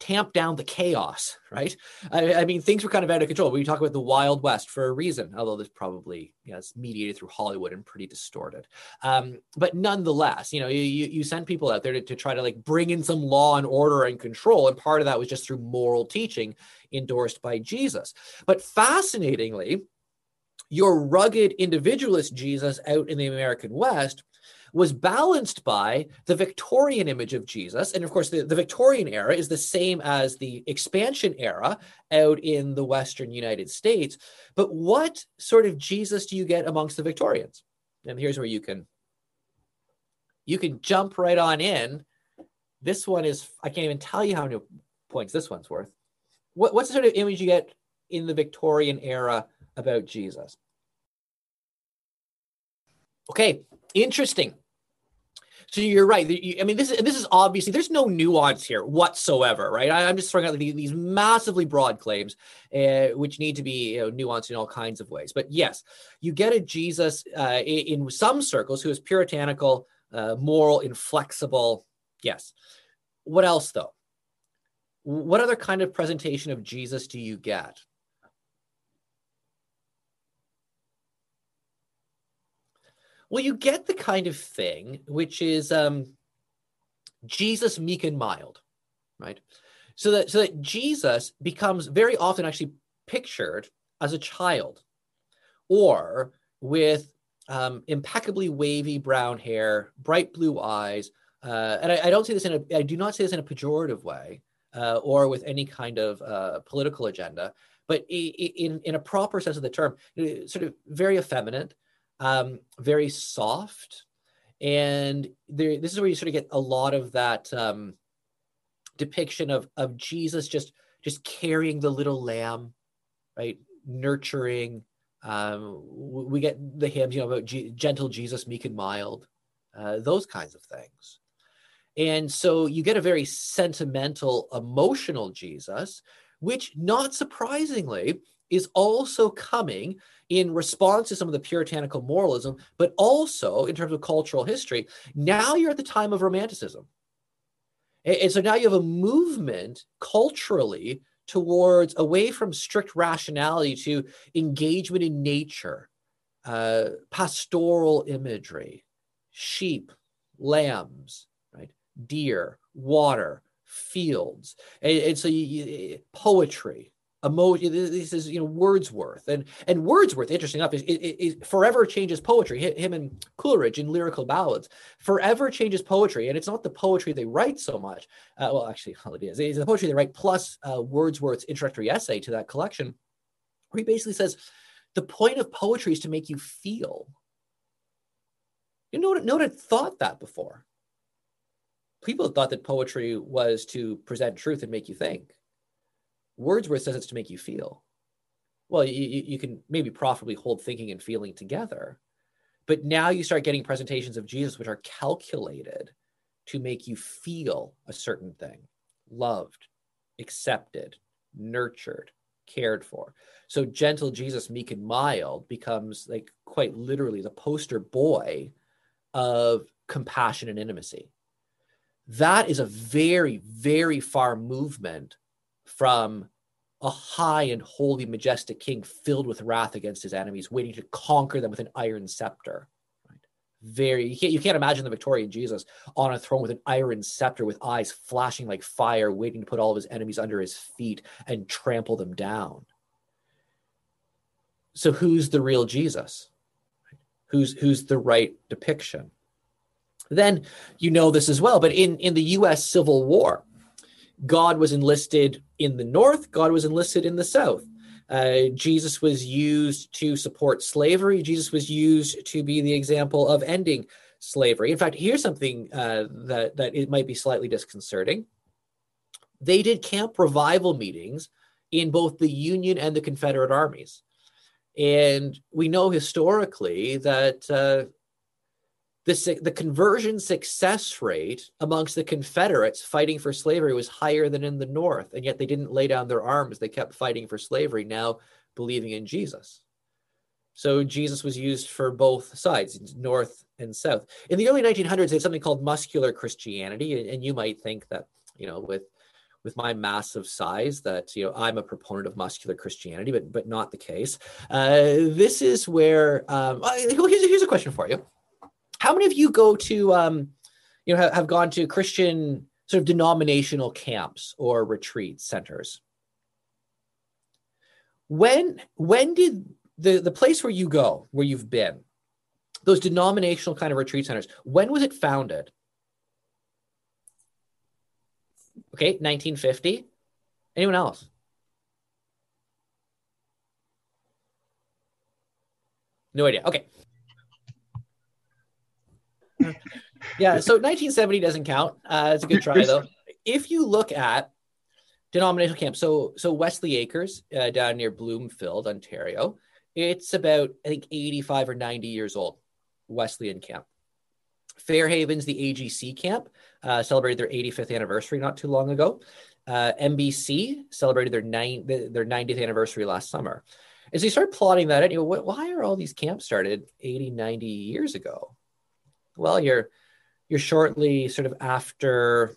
tamp down the chaos, right? I, I, mean, things were kind of out of control. We talk about the Wild West for a reason, although this probably you know, mediated through Hollywood and pretty distorted. Um, but nonetheless, you know, you, you send people out there to, to try to like bring in some law and order and control, and part of that was just through moral teaching endorsed by Jesus. But fascinatingly, your rugged individualist Jesus out in the American West was balanced by the Victorian image of Jesus. And of course, the, the Victorian era is the same as the expansion era out in the Western United States. But what sort of Jesus do you get amongst the Victorians? And here's where you can you can jump right on in. This one is I can't even tell you how many points this one's worth. What, what's the sort of image you get in the Victorian era about Jesus? Okay, interesting. So you're right. I mean, this is this is obviously there's no nuance here whatsoever, right? I, am just throwing out these, massively broad claims, uh, which need to be you know, nuanced in all kinds of ways. But yes, you get a Jesus uh, in, some circles who is puritanical, uh, moral, inflexible. Yes. What else though? What other kind of presentation of Jesus do you get? Well, you get the kind of thing which is um, Jesus meek and mild, right? So that so that Jesus becomes very often actually pictured as a child, or with um, impeccably wavy brown hair, bright blue eyes, uh, and I, I, don't say this in a I do not say this in a pejorative way, uh, or with any kind of uh, political agenda, but in in a proper sense of the term, sort of very effeminate, um, very soft. And there, this is where you sort of get a lot of that um, depiction of, of Jesus just just carrying the little lamb, right? Nurturing. Um, we get the hymns, you know, about G- gentle Jesus, meek and mild, uh, those kinds of things. And so you get a very sentimental, emotional Jesus, which, not surprisingly, is also coming in response to some of the puritanical moralism, but also in terms of cultural history. Now you're at the time of Romanticism. And so now you have a movement culturally towards away from strict rationality to engagement in nature, uh, pastoral imagery, sheep, lambs, right, deer, water, fields, and, and so you, you, poetry, emoji. This is you know Wordsworth, and and Wordsworth, interesting enough, is, is, is, forever changes poetry. Him and Coleridge in lyrical ballads forever changes poetry, and it's not the poetry they write so much. Uh, well, actually, well, it is. It's the poetry they write plus uh, Wordsworth's introductory essay to that collection, where he basically says the point of poetry is to make you feel. You know, no one had thought that before. People thought that poetry was to present truth and make you think Wordsworth says it's to make you feel. Well, you, you can maybe profitably hold thinking and feeling together, but now you start getting presentations of Jesus which are calculated to make you feel a certain thing loved, accepted, nurtured, cared for. So gentle Jesus, meek and mild becomes like quite literally the poster boy of compassion and intimacy. That is a very, very far movement from a high and holy, majestic king filled with wrath against his enemies, waiting to conquer them with an iron scepter. Very, you can't, you can't imagine the Victorian Jesus on a throne with an iron scepter with eyes flashing like fire, waiting to put all of his enemies under his feet and trample them down. So, who's the real Jesus? Who's, who's the right depiction? Then you know this as well, but in, in the US Civil War, God was enlisted in the north, God was enlisted in the south. Uh, Jesus was used to support slavery. Jesus was used to be the example of ending slavery. In fact, here's something uh, that that it might be slightly disconcerting. They did camp revival meetings in both the Union and the Confederate armies, and we know historically that uh, the, the conversion success rate amongst the Confederates fighting for slavery was higher than in the North, and yet they didn't lay down their arms. They kept fighting for slavery, now believing in Jesus. So Jesus was used for both sides, North and South. In the early 1900s, they had something called muscular Christianity, and you might think that, you know, with with my massive size that you know I'm a proponent of muscular Christianity, but but not the case. Uh, this is where um, here's, here's a question for you how many of you go to, um, you know, have, have gone to Christian sort of denominational camps or retreat centers? When when did the the place where you go, where you've been, those denominational kind of retreat centers, when was it founded? Okay, 1950. Anyone else? No idea. Okay yeah, so 1970 doesn't count. Uh, it's a good try though. If you look at denominational camps, so so Wesley Acres uh, down near Bloomfield, Ontario, it's about I think 85 or 90 years old. Wesleyan camp. Fairhaven's the AGC camp uh, celebrated their 85th anniversary not too long ago. Uh, NBC celebrated their nine their 90th anniversary last summer. So you start plotting that out, you know, why are all these camps started 80, 90 years ago? Well, you're you're shortly sort of after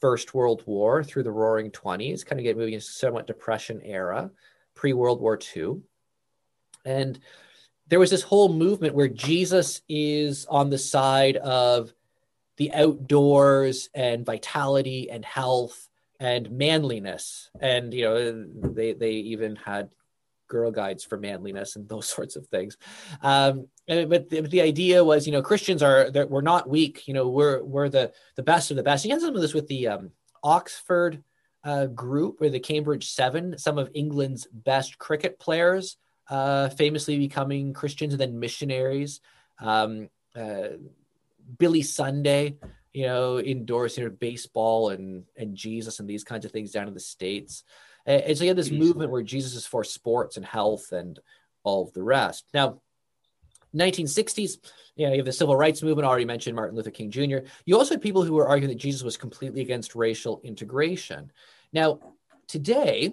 First World War through the Roaring Twenties, kind of get moving into somewhat Depression era, pre World War II, and there was this whole movement where Jesus is on the side of the outdoors and vitality and health and manliness. And you know they they even had girl guides for manliness and those sorts of things. Um, but the, the, idea was you know christians are that we're not weak you know we're we're the the best of the best. You had some of this with the um, oxford uh, group or the cambridge seven some of england's best cricket players uh, famously becoming christians and then missionaries. Um, uh, billy sunday you know, endorsing baseball and and Jesus and these kinds of things down in the states. And, and so you have this movement where Jesus is for sports and health and all of the rest. Now, 1960s, you know, you have the civil rights movement. Already mentioned Martin Luther King Jr. You also had people who were arguing that Jesus was completely against racial integration. Now, today,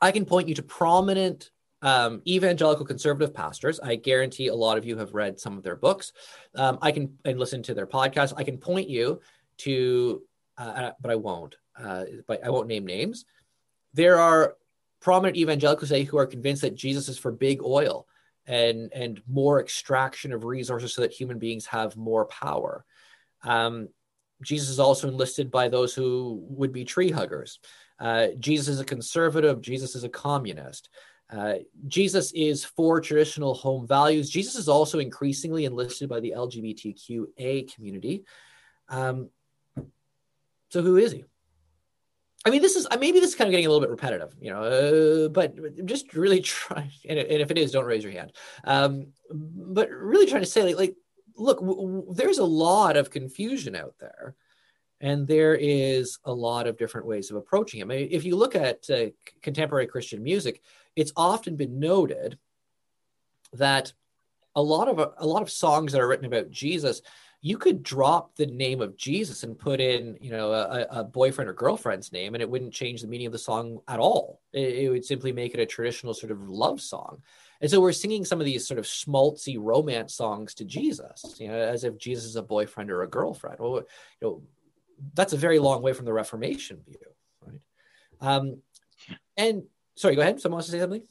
I can point you to prominent um, evangelical conservative pastors. I guarantee a lot of you have read some of their books. Um, I can and listen to their podcasts. I can point you to, uh, uh, but I won't. Uh, but I won't name names. There are prominent evangelicals today who are convinced that Jesus is for big oil and and more extraction of resources so that human beings have more power. Um, Jesus is also enlisted by those who would be tree huggers. Uh, Jesus is a conservative. Jesus is a communist. Uh, Jesus is for traditional home values. Jesus is also increasingly enlisted by the LGBTQA community. Um, so who is he? I mean, this is maybe this is kind of getting a little bit repetitive, you know, uh, but just really try. And, if it is, don't raise your hand. Um, but really trying to say, like, like look, w- w- there's a lot of confusion out there, and there is a lot of different ways of approaching it. I mean, if you look at uh, contemporary Christian music, it's often been noted that a lot of a lot of songs that are written about Jesus, you could drop the name of Jesus and put in, you know, a, a boyfriend or girlfriend's name, and it wouldn't change the meaning of the song at all. It, it, would simply make it a traditional sort of love song. And so we're singing some of these sort of schmaltzy romance songs to Jesus, you know, as if Jesus is a boyfriend or a girlfriend. Well, you know, that's a very long way from the Reformation view, right? Um, and sorry, go ahead. Someone wants to say something?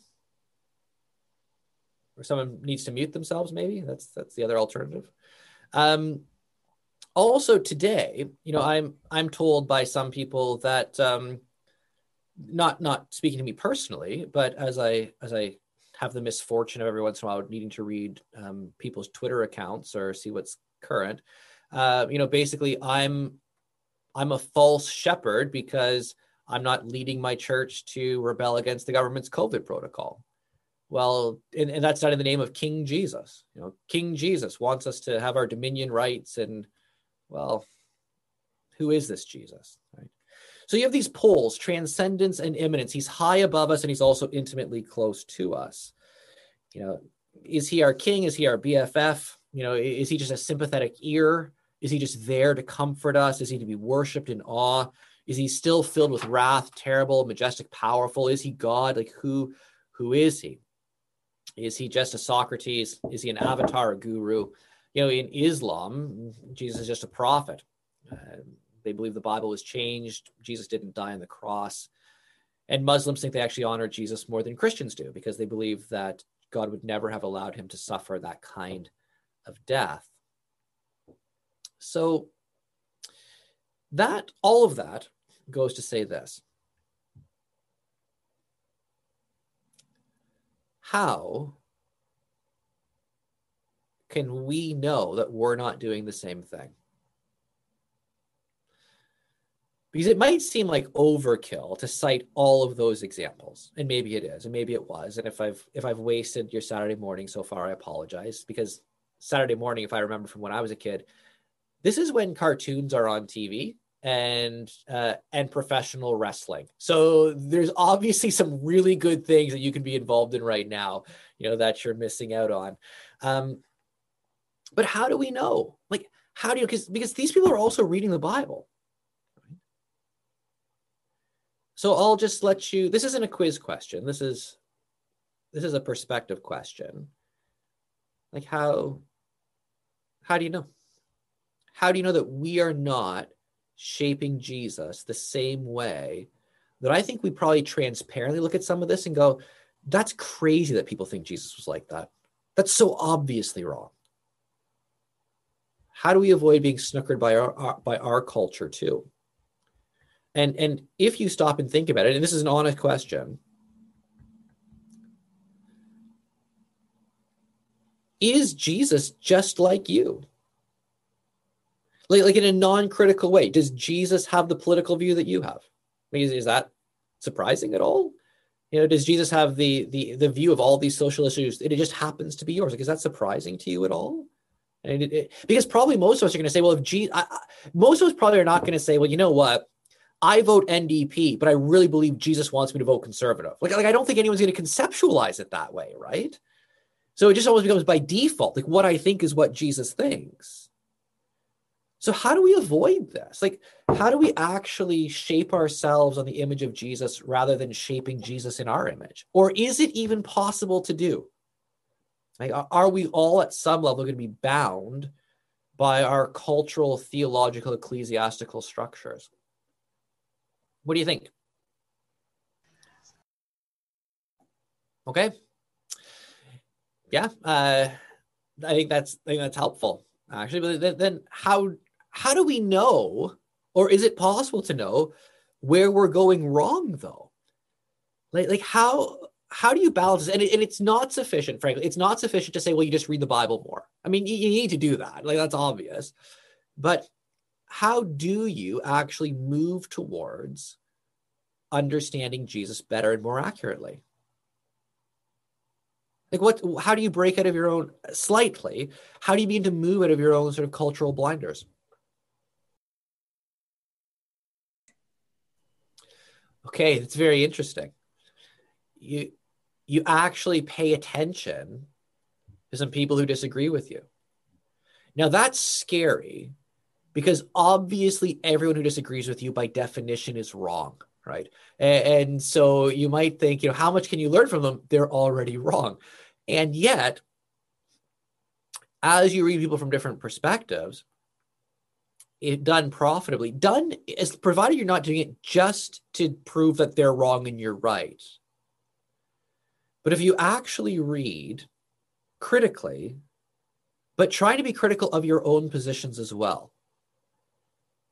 Or someone needs to mute themselves, maybe? That's that's the other alternative. Um, also today, you know, I'm I'm told by some people that um, not not speaking to me personally, but as I as I have the misfortune of every once in a while needing to read um, people's Twitter accounts or see what's current. Uh, you know, basically, I'm I'm a false shepherd because I'm not leading my church to rebel against the government's COVID protocol. Well, and, and that's not in the name of King Jesus. You know, King Jesus wants us to have our dominion rights, and well, who is this Jesus? Right. So you have these poles, transcendence and immanence. He's high above us, and he's also intimately close to us. You know, is he our king? Is he our BFF? You know, is he just a sympathetic ear? Is he just there to comfort us? Is he to be worshipped in awe? Is he still filled with wrath, terrible, majestic, powerful? Is he God? Like who who is he? Is he just a Socrates? Is he an avatar, a guru? You know, in Islam, Jesus is just a prophet. Uh, they believe the Bible was changed. Jesus didn't die on the cross. And Muslims think they actually honor Jesus more than Christians do because they believe that God would never have allowed him to suffer that kind of death. So that all of that goes to say this How can we know that we're not doing the same thing? Because it might seem like overkill to cite all of those examples, and maybe it is, and maybe it was. And if I've if I've wasted your Saturday morning so far, I apologize. Because Saturday morning, if I remember from when I was a kid, this is when cartoons are on TV and uh, and professional wrestling. So there's obviously some really good things that you can be involved in right now, you know, that you're missing out on. Um, but how do we know? Like, how do you because because these people are also reading the bible so i'll just let you this isn't a quiz question this is this is a perspective question like how how do you know how do you know that we are not shaping jesus the same way that i think we probably transparently look at some of this and go that's crazy that people think jesus was like that. That's so obviously wrong. How do we avoid being snookered by our, our, by our culture too? And and if you stop and think about it and this is an honest question is jesus just like you like, like in a non-critical way does jesus have the political view that you have is, is that surprising at all you know does jesus have the the the view of all these social issues it just happens to be yours like is that surprising to you at all and it, it, because probably most of us are going to say, well, if I, I, most of us probably are not going to say, well, you know what? I vote NDP, but I really believe Jesus wants me to vote conservative. Like, like I don't think anyone's going to conceptualize it that way, right? So it just always becomes by default, like what I think is what Jesus thinks. So how do we avoid this? Like, how do we actually shape ourselves on the image of Jesus rather than shaping Jesus in our image? Or is it even possible to do? Like, are we all at some level going to be bound by our cultural, theological, ecclesiastical structures? What do you think? Okay. Yeah, uh, I think that's I think that's helpful actually. But then, then how how do we know, or is it possible to know where we're going wrong though? Like like how how do you balance this? And, it, and it's not sufficient, frankly. It's not sufficient to say, well, you just read the Bible more. I mean, you, you need to do that. Like, that's obvious. But how do you actually move towards understanding Jesus better and more accurately? Like, what, how do you break out of your own, slightly, how do you begin to move out of your own sort of cultural blinders? Okay, it's very interesting you you actually pay attention to some people who disagree with you. Now that's scary because obviously everyone who disagrees with you by definition is wrong, right? And, and so you might think, you know, how much can you learn from them? They're already wrong. And yet, as you read people from different perspectives, it done profitably, done as provided you're not doing it just to prove that they're wrong and you're right. But if you actually read critically, but try to be critical of your own positions as well,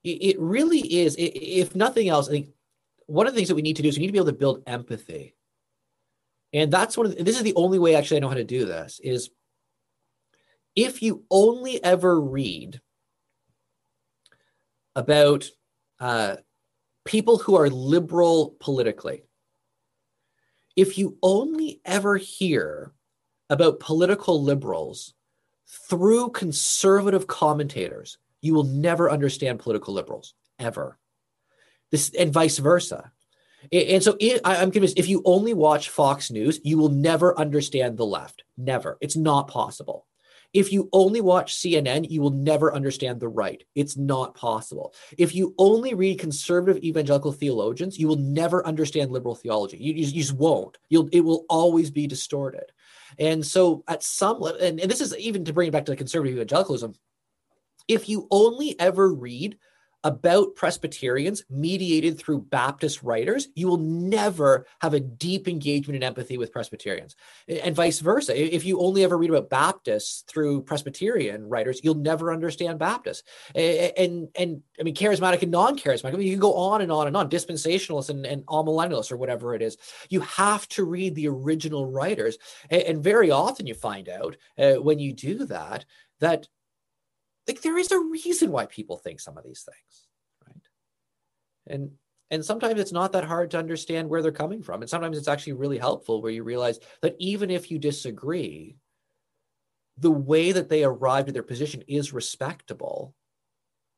it really is, if nothing else, I think one of the things that we need to do is we need to be able to build empathy. And that's one of the, this is the only way actually I know how to do this is if you only ever read about uh, people who are liberal politically, if you only ever hear about political liberals through conservative commentators, you will never understand political liberals ever. This and vice versa. And so it, I'm convinced if you only watch Fox News, you will never understand the left. Never. It's not possible. If you only watch CNN, you will never understand the right. It's not possible. If you only read conservative evangelical theologians, you will never understand liberal theology. You, you, you just won't. You'll, it will always be distorted. And so, at some level, and, and this is even to bring it back to the conservative evangelicalism, if you only ever read about Presbyterians mediated through Baptist writers, you will never have a deep engagement and empathy with Presbyterians. And vice versa. If you only ever read about Baptists through Presbyterian writers, you'll never understand Baptists. And, and, and I mean, charismatic and non charismatic, I mean, you can go on and on and on, dispensationalists and, and amillennialists or whatever it is. You have to read the original writers. And, and very often you find out uh, when you do that, that like there is a reason why people think some of these things right? And and sometimes it's not that hard to understand where they're coming from. And sometimes it's actually really helpful where you realize that even if you disagree the way that they arrived at their position is respectable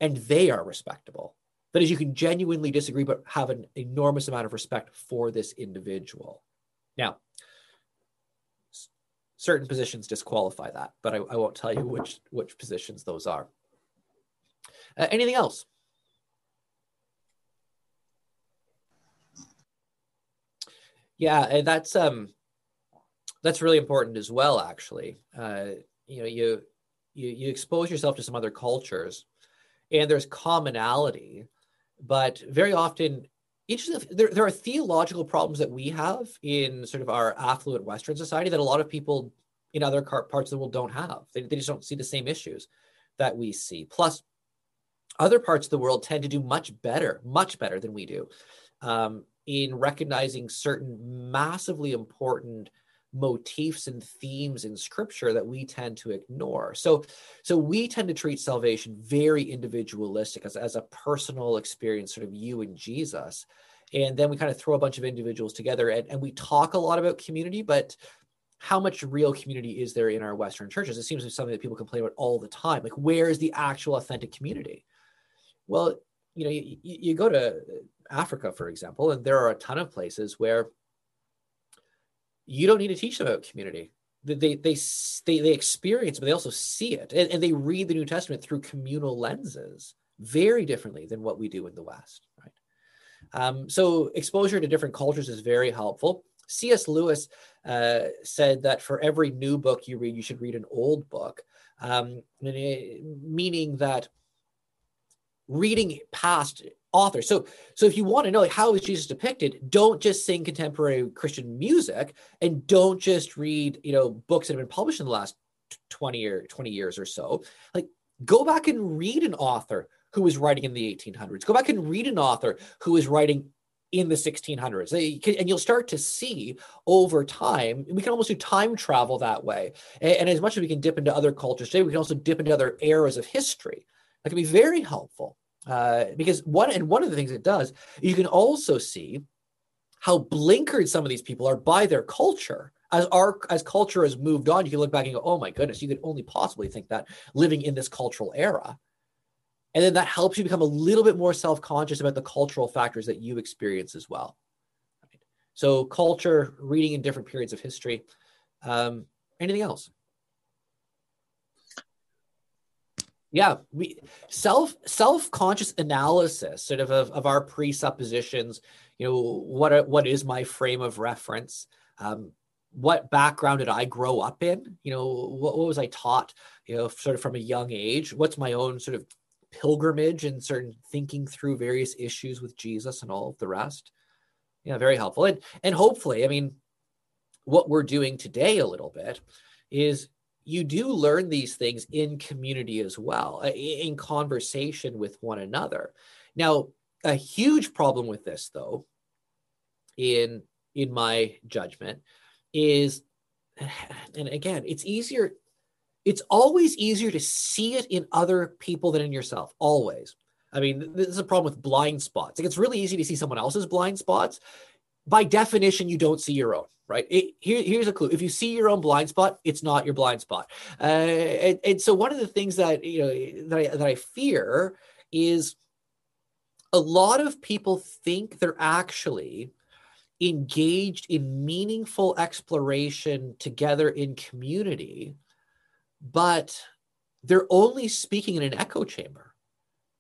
and they are respectable. That is you can genuinely disagree but have an enormous amount of respect for this individual. Now certain positions disqualify that, but I, I won't tell you which which positions those are. Uh, anything else? Yeah, and that's um that's really important as well. Actually, uh, you know, you you you expose yourself to some other cultures, and there's commonality, but very often the, there, there are theological problems that we have in sort of our affluent Western society that a lot of people in other parts of the world don't have. They, they just don't see the same issues that we see. Plus, other parts of the world tend to do much better, much better than we do um, in recognizing certain massively important motifs and themes in scripture that we tend to ignore. So so we tend to treat salvation very individualistic as, as a personal experience sort of you and jesus. And then we kind of throw a bunch of individuals together and, and we talk a lot about community but how much real community is there in our western churches? It seems to be something that people complain about all the time. Like where is the actual authentic community? Well you know you, you go to africa for example and there are a ton of places where you don't need to teach them about community. They they they they, experience, but they also see it, and, and they read the New Testament through communal lenses, very differently than what we do in the West. Right. Um, so exposure to different cultures is very helpful. C.S. Lewis uh, said that for every new book you read, you should read an old book, um, meaning that reading past authors. So, so if you want to know like how is Jesus depicted, don't just sing contemporary Christian music and don't just read, you know, books that have been published in the last 20 or 20 years or so. Like go back and read an author who was writing in the 1800s. Go back and read an author who was writing in the 1600s and you'll start to see over time we can almost do time travel that way and, as much as we can dip into other cultures today we can also dip into other eras of history that can be very helpful uh, because one and one of the things it does, you can also see how blinkered some of these people are by their culture. As our as culture has moved on, you can look back and go, "Oh my goodness, you could only possibly think that living in this cultural era." And then that helps you become a little bit more self-conscious about the cultural factors that you experience as well. So, culture, reading in different periods of history. Um, anything else? Yeah we self self-conscious analysis sort of, of of our presuppositions you know what what is my frame of reference? Um, what background did i grow up in? You know what, what was i taught you know sort of from a young age? What's my own sort of pilgrimage and certain thinking through various issues with jesus and all of the rest? Yeah very helpful. And and hopefully i mean what we're doing today a little bit is you do learn these things in community as well, uh, in conversation with one another. Now, a huge problem with this, though, in in my judgment, is, and again, it's easier. It's always easier to see it in other people than in yourself. Always. I mean, this is a problem with blind spots. Like it's really easy to see someone else's blind spots. By definition, you don't see your own right? It, here, here's a clue. If you see your own blind spot, it's not your blind spot. Uh, and, and, so one of the things that you know that I, that I fear is a lot of people think they're actually engaged in meaningful exploration together in community, but they're only speaking in an echo chamber.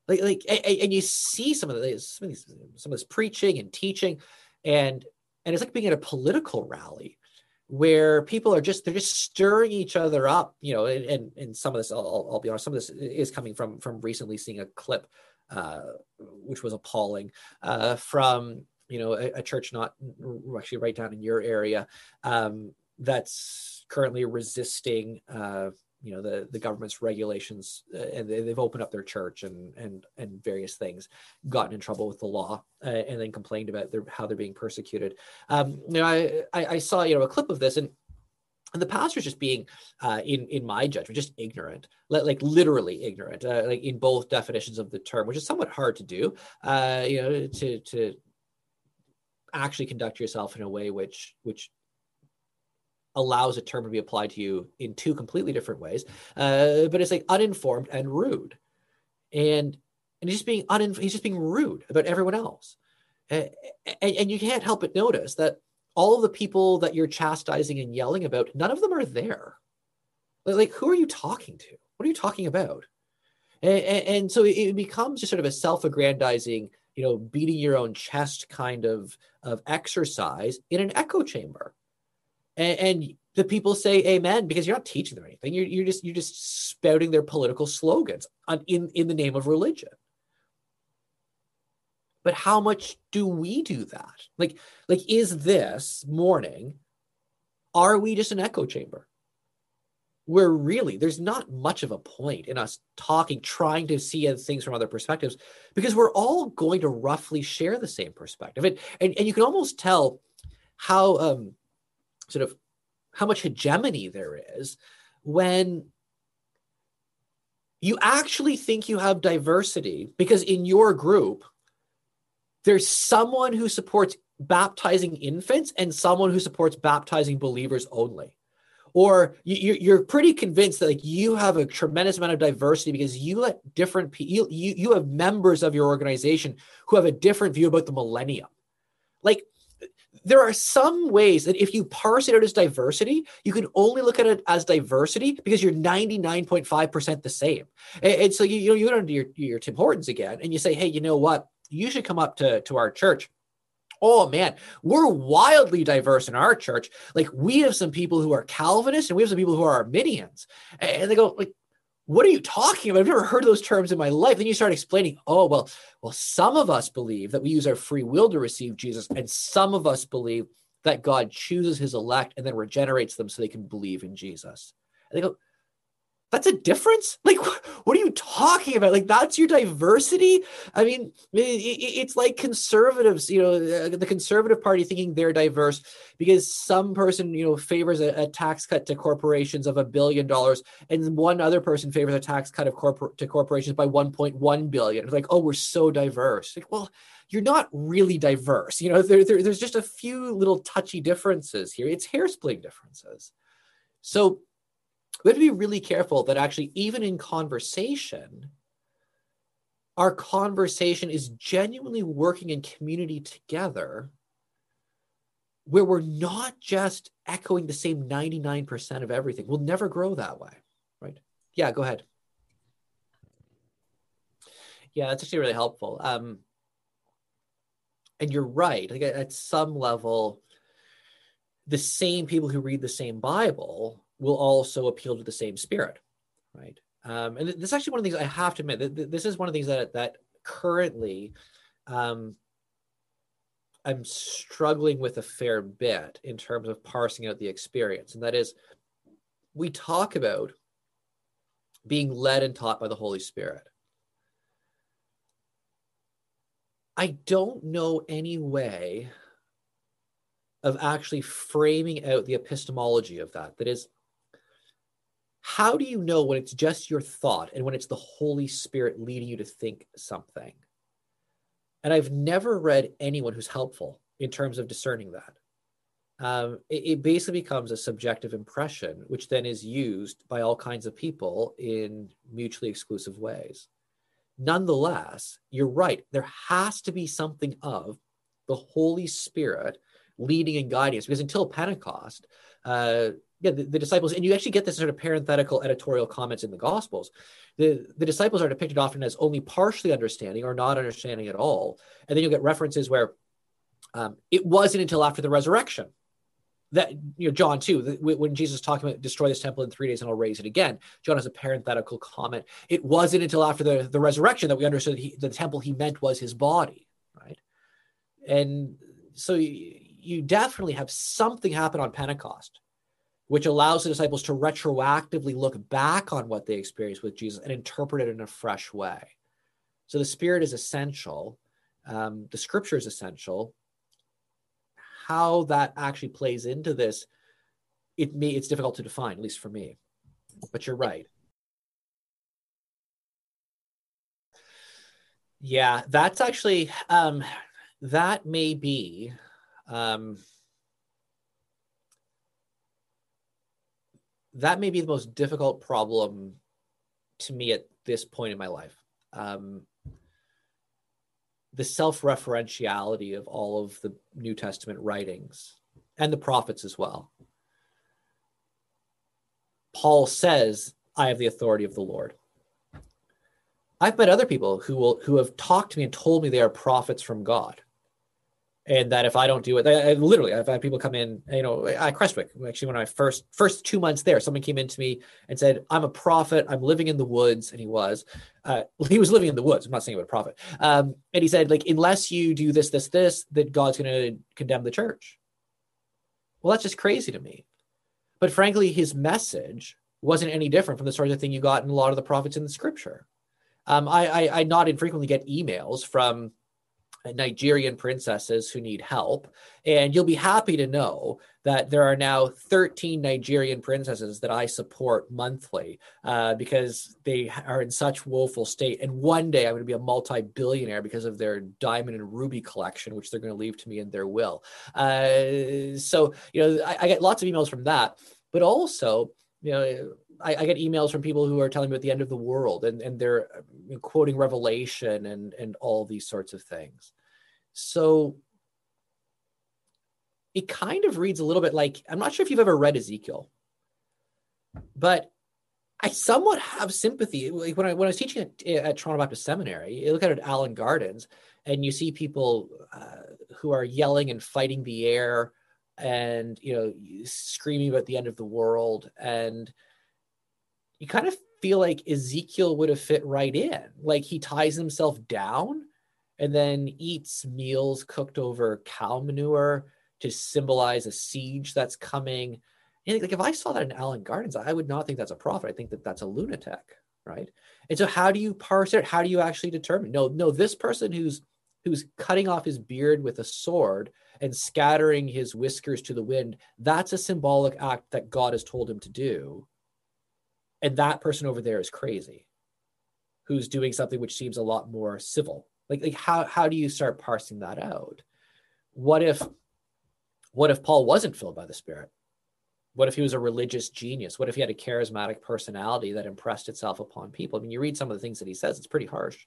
Like, like, and, and you see some of this, some of some of this preaching and teaching, and and it's like being at a political rally where people are just they're just stirring each other up you know and and some of this I'll, I'll be honest some of this is coming from from recently seeing a clip uh, which was appalling uh, from you know a, a, church not actually right down in your area um, that's currently resisting uh, you know the the government's regulations uh, and they, have opened up their church and and and various things gotten in trouble with the law uh, and then complained about their, how they're being persecuted. Um you know I, I, I saw you know a clip of this and and the pastor's just being uh, in in my judgment just ignorant like literally ignorant uh, like in both definitions of the term which is somewhat hard to do uh, you know to to actually conduct yourself in a way which which allows a term to be applied to you in two completely different ways. Uh, but it's like uninformed and rude, and and he's just being unin- he's just being rude about everyone else, and, and, and you can't help but notice that all of the people that you're chastising and yelling about, none of them are there. Like, who are you talking to? What are you talking about? and, and so it becomes just sort of a self-aggrandizing you know beating your own chest kind of of exercise in an echo chamber and, and the people say amen because you're not teaching them anything. You're, you're just you're just spouting their political slogans on, in in the name of religion. But how much do we do that? Like like is this morning are we just an echo chamber? Where really there's not much of a point in us talking, trying to see things from other perspectives, because we're all going to roughly share the same perspective. And, and, and you can almost tell how um, sort of how much hegemony there is when you actually think you have diversity because in your group there's someone who supports baptizing infants and someone who supports baptizing believers only. Or you, are pretty convinced that like you have a tremendous amount of diversity because you let different people you, you have members of your organization who have a different view about the millennium. Like there are some ways that if you parse it out as diversity, you can only look at it as diversity because you're 99.5% the same. And, and so you, you know, you go to your, your Tim Hortons again and you say, hey, you know what? You should come up to, to our church Oh man, we're wildly diverse in our church. Like we have some people who are Calvinists and we have some people who are Arminians. And they go like, what are you talking about? I've never heard those terms in my life. Then you start explaining, oh, well, well, some of us believe that we use our free will to receive Jesus, and some of us believe that God chooses his elect and then regenerates them so they can believe in Jesus. And they go, that's a difference? Like what are you talking about? Like that's your diversity? I mean it's like conservatives you know uh, the conservative party thinking they're diverse because some person you know favors a, a tax cut to corporations of a billion dollars and one other person favors a tax cut of corpor- to corporations by 1.1 billion. It's like oh we're so diverse. Like well you're not really diverse. You know there, there, there's just a few little touchy differences here. It's hair splitting differences. So we have to be really careful that actually, even in conversation, our conversation is genuinely working in community together where we're not just echoing the same 99% of everything. We'll never grow that way, right? Yeah, go ahead. Yeah, that's actually really helpful. Um, and you're right. Like at some level, the same people who read the same Bible will also appeal to the same spirit, right? Um, and this is actually one of the things I have to admit. This is one of the things that that currently um, I'm struggling with a fair bit in terms of parsing out the experience, and that is, we talk about being led and taught by the Holy Spirit. I don't know any way of actually framing out the epistemology of that. That is, how do you know when it's just your thought and when it's the Holy Spirit leading you to think something? And I've never read anyone who's helpful in terms of discerning that. Um, it, it, basically becomes a subjective impression, which then is used by all kinds of people in mutually exclusive ways. Nonetheless, you're right. There has to be something of the Holy Spirit leading and guiding us because until Pentecost, uh, yeah, the, the, disciples, and you actually get this sort of parenthetical editorial comments in the Gospels. The, the disciples are depicted often as only partially understanding or not understanding at all. And then you'll get references where um, it wasn't until after the resurrection that, you know, John too, when Jesus talking about destroy this temple in three days and I'll raise it again, John has a parenthetical comment. It wasn't until after the, the resurrection that we understood he, the temple he meant was his body, right? And so you, you definitely have something happen on Pentecost which allows the disciples to retroactively look back on what they experienced with Jesus and interpret it in a fresh way. So the Spirit is essential, um, the Scripture is essential. How that actually plays into this, it may it's difficult to define, at least for me. But you're right. Yeah, that's actually um, that may be um, that may be the most difficult problem to me at this point in my life. Um, the self referentiality of all of the New Testament writings and the prophets as well. Paul says, I have the authority of the Lord. I've met other people who will who have talked to me and told me they are prophets from God and that if I don't do it, I, I, literally, I've had people come in. You know, at Crestwicke, actually, when I first first two months there, someone came in to me and said, "I'm a prophet. I'm living in the woods," and he was. Uh, he was living in the woods. I'm not saying about a prophet. Um, and he said, like, unless you do this, this, this, that God's going to condemn the church. Well, that's just crazy to me. But frankly, his message wasn't any different from the sort of thing you got in a lot of the prophets in the scripture. Um, I, I, I not infrequently get emails from Nigerian princesses who need help. And you'll be happy to know that there are now 13 Nigerian princesses that I support monthly uh, because they are in such woeful state. And one day I'm going to be a multi billionaire because of their diamond and ruby collection, which they're going to leave to me in their will. Uh, so, you know, I, I get lots of emails from that, but also, you know, I, I, get emails from people who are telling me about the end of the world and, and they're uh, quoting Revelation and, and all these sorts of things. So it kind of reads a little bit like I'm not sure if you've ever read Ezekiel, but I somewhat have sympathy. Like when I when I was teaching at, at Toronto Baptist Seminary, you look at it at Allan Gardens, and you see people uh, who are yelling and fighting the air, and you know screaming about the end of the world, and you kind of feel like Ezekiel would have fit right in. Like he ties himself down and then eats meals cooked over cow manure to symbolize a siege that's coming. And like if I saw that in Allan Gardens, I would not think that's a prophet. I think that that's a lunatic, right? And so how do you parse it? How do you actually determine? No, no, this person who's who's cutting off his beard with a sword and scattering his whiskers to the wind, that's a symbolic act that God has told him to do. And that person over there is crazy, who's doing something which seems a lot more civil like like how how do you start parsing that out? What if what if paul wasn't filled by the spirit? What if he was a religious genius? What if he had a charismatic personality that impressed itself upon people? I mean you read some of the things that he says it's pretty harsh.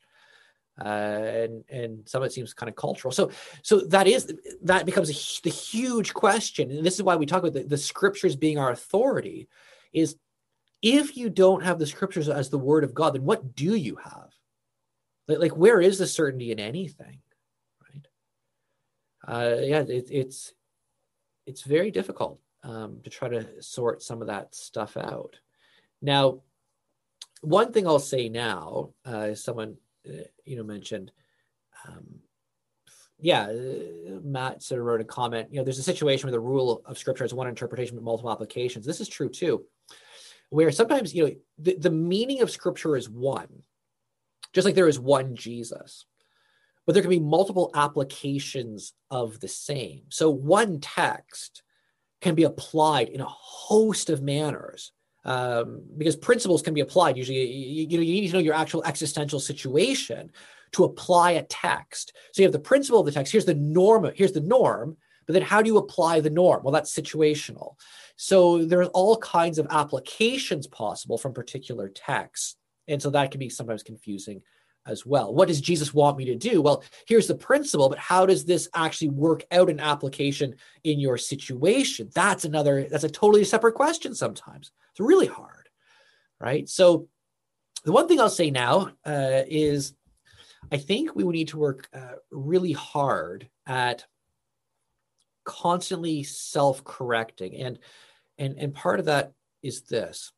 Uh, and and some of it seems kind of cultural. So so that is that becomes a, the huge question. And this is why we talk about the, the scriptures being our authority is if you don't have the scriptures as the word of god then what do you have like, like where is the certainty in anything right uh, yeah it, it's it's very difficult um, to try to sort some of that stuff out now one thing i'll say now uh, someone uh, you know mentioned um, yeah, uh, Matt sort of wrote a comment. You know, there's a situation where the rule of scripture has one interpretation but multiple applications. This is true too, where sometimes you know the, the meaning of scripture is one, just like there is one Jesus. But there can be multiple applications of the same. So one text can be applied in a host of manners um, because principles can be applied. Usually, you, you, know, you need to know your actual existential situation to apply a text. So you have the principle of the text. Here's the norm. Here's the norm. But then, how do you apply the norm? Well, that's situational. So there's all kinds of applications possible from particular texts and so that can be sometimes confusing as well. What does Jesus want me to do? Well, here's the principle, but how does this actually work out in application in your situation? That's another, that's a totally separate question sometimes. It's really hard, right? So, the one thing I'll say now uh, is I think we would need to work uh, really hard at constantly self-correcting and and and part of that is this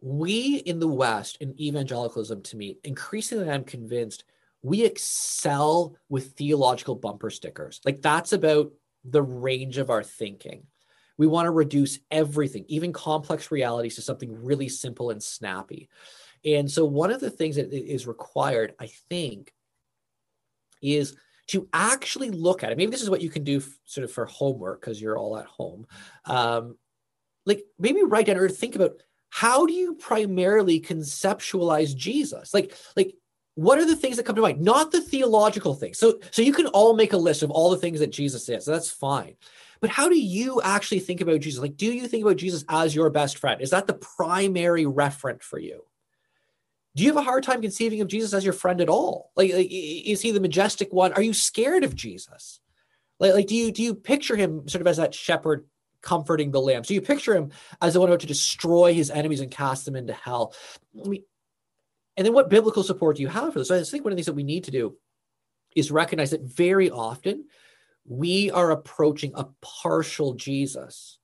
we in the West, in evangelicalism, to me, increasingly I'm convinced we excel with theological bumper stickers. Like that's about the range of our thinking. We want to reduce everything, even complex realities, to something really simple and snappy. And so, one of the things that is required, I think, is to actually look at it. Maybe this is what you can do f- sort of for homework because you're all at home. Um, like maybe write down or think about how do you primarily conceptualize Jesus? Like, like what are the things that come to mind? Not the theological things. So, so you can all make a list of all the things that Jesus is. So that's fine. But how do you actually think about Jesus? Like, do you think about Jesus as your best friend? Is that the primary referent for you? Do you have a hard time conceiving of Jesus as your friend at all? Like, like is he the majestic one? Are you scared of Jesus? Like, like do you do you picture him sort of as that shepherd comforting the lamb. So you picture him as the one about to destroy his enemies and cast them into hell. I mean, and then what biblical support do you have for this? So I think one of the things that we need to do is recognize that very often we are approaching a partial Jesus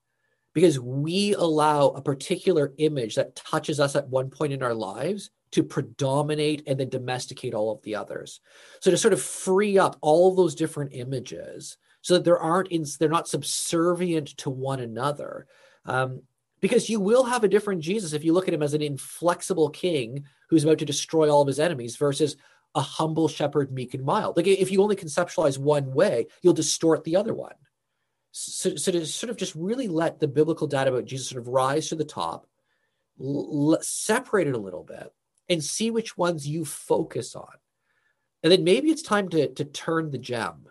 because we allow a particular image that touches us at one point in our lives to predominate and then domesticate all of the others. So to sort of free up all of those different images so that there aren't in, they're not subservient to one another. Um, because you will have a different Jesus if you look at him as an inflexible king who's about to destroy all of his enemies versus a humble shepherd, meek and mild. Like if you only conceptualize one way, you'll distort the other one. So, so to sort of just really let the biblical data about Jesus sort of rise to the top, l- separate it a little bit, and see which ones you focus on. And then maybe it's time to, to turn the gem.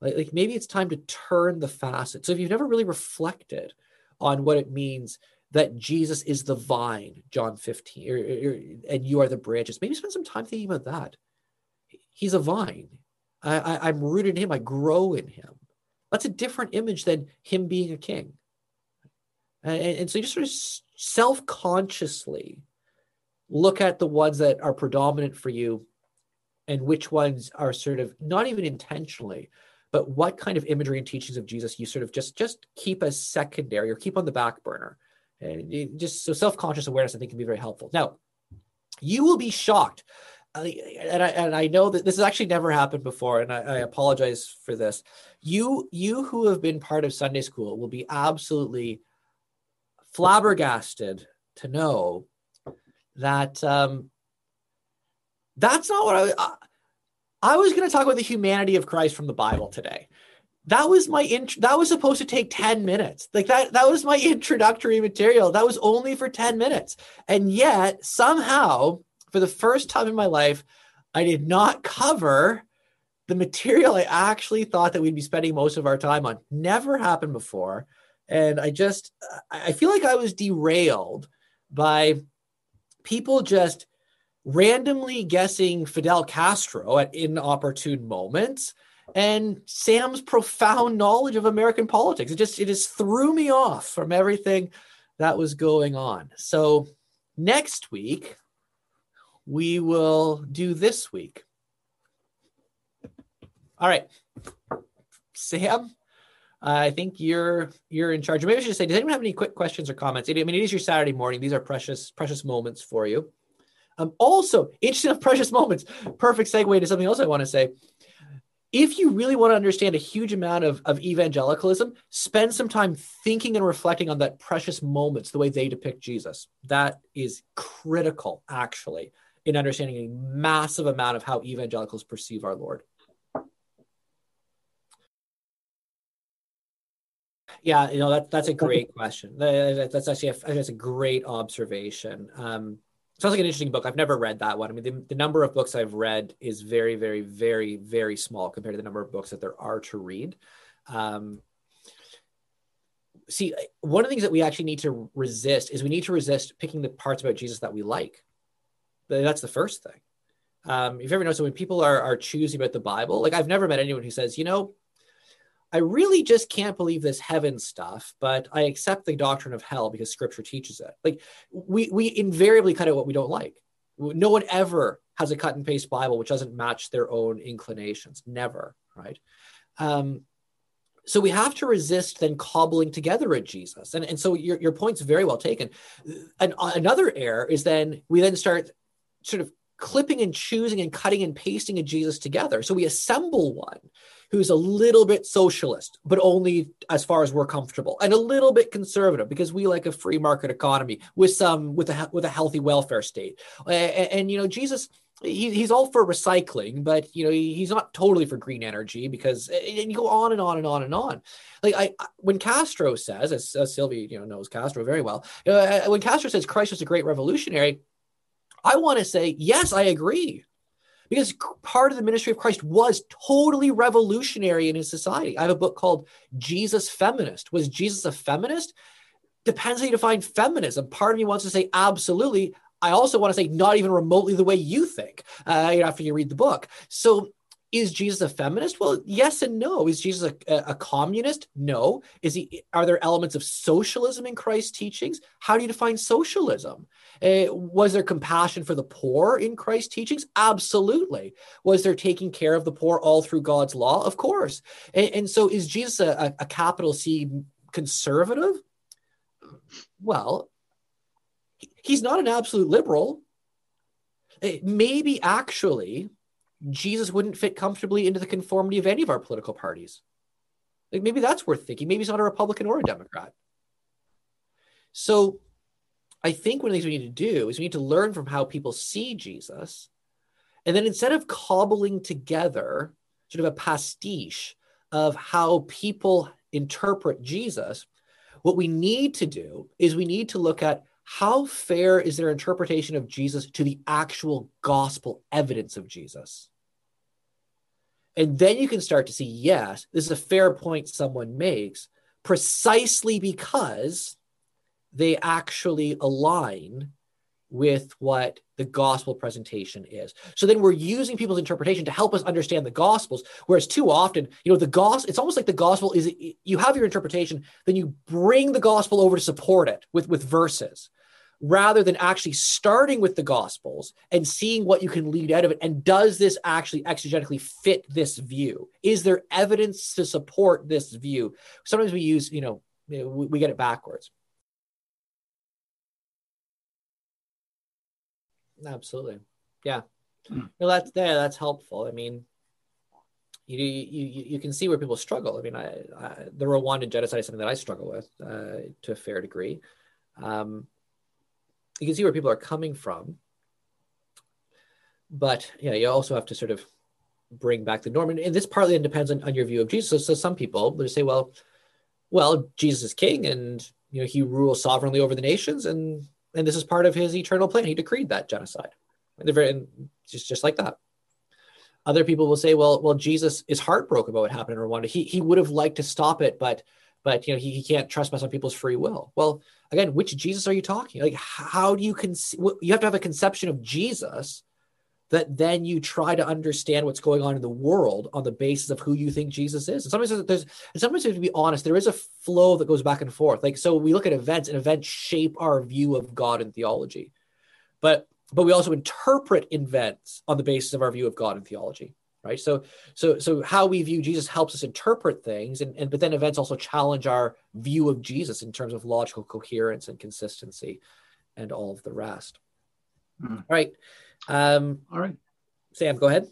Like, like maybe it's time to turn the facet. So if you've never really reflected on what it means that Jesus is the vine, John 15, or, or, and you are the branches, maybe spend some time thinking about that. He's a vine. I, I, I'm rooted in him. I grow in him. That's a different image than him being a king. And, and so you just sort of self consciously look at the ones that are predominant for you and which ones are sort of not even intentionally but what kind of imagery and teachings of jesus you sort of just just keep as secondary or keep on the back burner and just so self-conscious awareness i think can be very helpful now you will be shocked uh, and I and I know that this has actually never happened before, and I, I, apologize for this. You you who have been part of Sunday school will be absolutely flabbergasted to know that um, that's not what I. I, I was going to talk about the humanity of Christ from the Bible today. That was my int- that was supposed to take 10 minutes. Like that that was my introductory material. That was only for 10 minutes. And yet somehow for the first time in my life, I did not cover the material I actually thought that we'd be spending most of our time on. Never happened before. And I just, I feel like I was derailed by people just randomly guessing Fidel Castro at inopportune moments and Sam's profound knowledge of American politics. It just, it just threw me off from everything that was going on. So next week, we will do this week. All right, Sam. I think you're you're in charge. Maybe I should say, does anyone have any quick questions or comments? I mean, it is your Saturday morning. These are precious precious moments for you. Um, also, interesting precious moments. Perfect segue to something else I want to say. If you really want to understand a huge amount of, of evangelicalism, spend some time thinking and reflecting on that precious moments, the way they depict Jesus. That is critical, actually in understanding a massive amount of how evangelicals perceive our Lord. Yeah, you know that that's a great question. That's actually a, that's a great observation. Um, sounds like an interesting book. I've never read that one. I mean, the, the, number of books I've read is very, very, very, very small compared to the number of books that there are to read. Um, see, one of the things that we actually need to resist is we need to resist picking the parts about Jesus that we like. That's the first thing. Um, if you ever noticed when people are are choosy about the Bible, like I've never met anyone who says, you know, I really just can't believe this heaven stuff, but I accept the doctrine of hell because Scripture teaches it. Like we we invariably cut out what we don't like. No one ever has a cut and paste Bible which doesn't match their own inclinations. Never, right? Um, so we have to resist then cobbling together a Jesus. And, and so your, your point's very well taken. And another error is then we then start sort of clipping and choosing and cutting and pasting a Jesus together. So we assemble one who's a little bit socialist, but only as far as we're comfortable, and a little bit conservative because we like a free market economy with some with a with a healthy welfare state. And, and you know, Jesus. He, he's all for recycling, but you know he's not totally for green energy because and you go on and on and on and on. Like I, when Castro says, as, as Sylvie you know knows Castro very well, uh, when Castro says Christ was a great revolutionary, I want to say, yes, I agree. Because part of the ministry of Christ was totally revolutionary in his society. I have a book called Jesus Feminist. Was Jesus a feminist? Depends how you define feminism. Part of me wants to say absolutely. I also want to say not even remotely the way you think uh, after you read the book. So is Jesus a feminist? Well, yes and no. Is Jesus a, a, communist? No. Is he? Are there elements of socialism in Christ's teachings? How do you define socialism? Uh, was there compassion for the poor in Christ's teachings? Absolutely. Was there taking care of the poor all through God's law? Of course. And, and so, is Jesus a, a capital C conservative? Well, he's not an absolute liberal. Uh, maybe actually Jesus wouldn't fit comfortably into the conformity of any of our political parties. Like maybe that's worth thinking. Maybe he's not a Republican or a Democrat. So I think one of the things we need to do is we need to learn from how people see Jesus. And then instead of cobbling together sort of a pastiche of how people interpret Jesus, what we need to do is we need to look at how fair is their interpretation of Jesus to the actual gospel evidence of Jesus? And then you can start to see, yes, this is a fair point someone makes precisely because they actually align with what the gospel presentation is. So then we're using people's interpretation to help us understand the gospels. Whereas too often, you know, the gospel, it's almost like the gospel is you have your interpretation, then you bring the gospel over to support it with, with verses rather than actually starting with the gospels and seeing what you can lead out of it. And does this actually exegetically fit this view? Is there evidence to support this view? Sometimes we use you know we, get it backwards. Absolutely. Yeah. Hmm. well that's yeah that's helpful. I mean you, you you can see where people struggle. I mean, I, I, the Rwandan genocide is something that I struggle with uh, to a fair degree. Um, you can see where people are coming from. But yeah, you also have to sort of bring back the norm. And this partly depends on, on your view of Jesus. So, so some people they say, well, well, Jesus is king and you know he rules sovereignly over the nations and and this is part of his eternal plan. He decreed that genocide. And they're very and just just like that. Other people will say, well, well, Jesus is heartbroken about what happened in Rwanda. He he would have liked to stop it, but but you know he, he can't trespass on people's free will. Well, again, which Jesus are you talking? Like, how do you con? You have to have a conception of Jesus that then you try to understand what's going on in the world on the basis of who you think Jesus is. And sometimes there's, and sometimes to be honest, there is a flow that goes back and forth. Like, so we look at events, and events shape our view of God and theology, but but we also interpret events on the basis of our view of God and theology right? So so so how we view jesus helps us interpret things and, and but then events also challenge our view of jesus in terms of logical coherence and consistency and all of the rest. Mm. all right um all right. Sam go ahead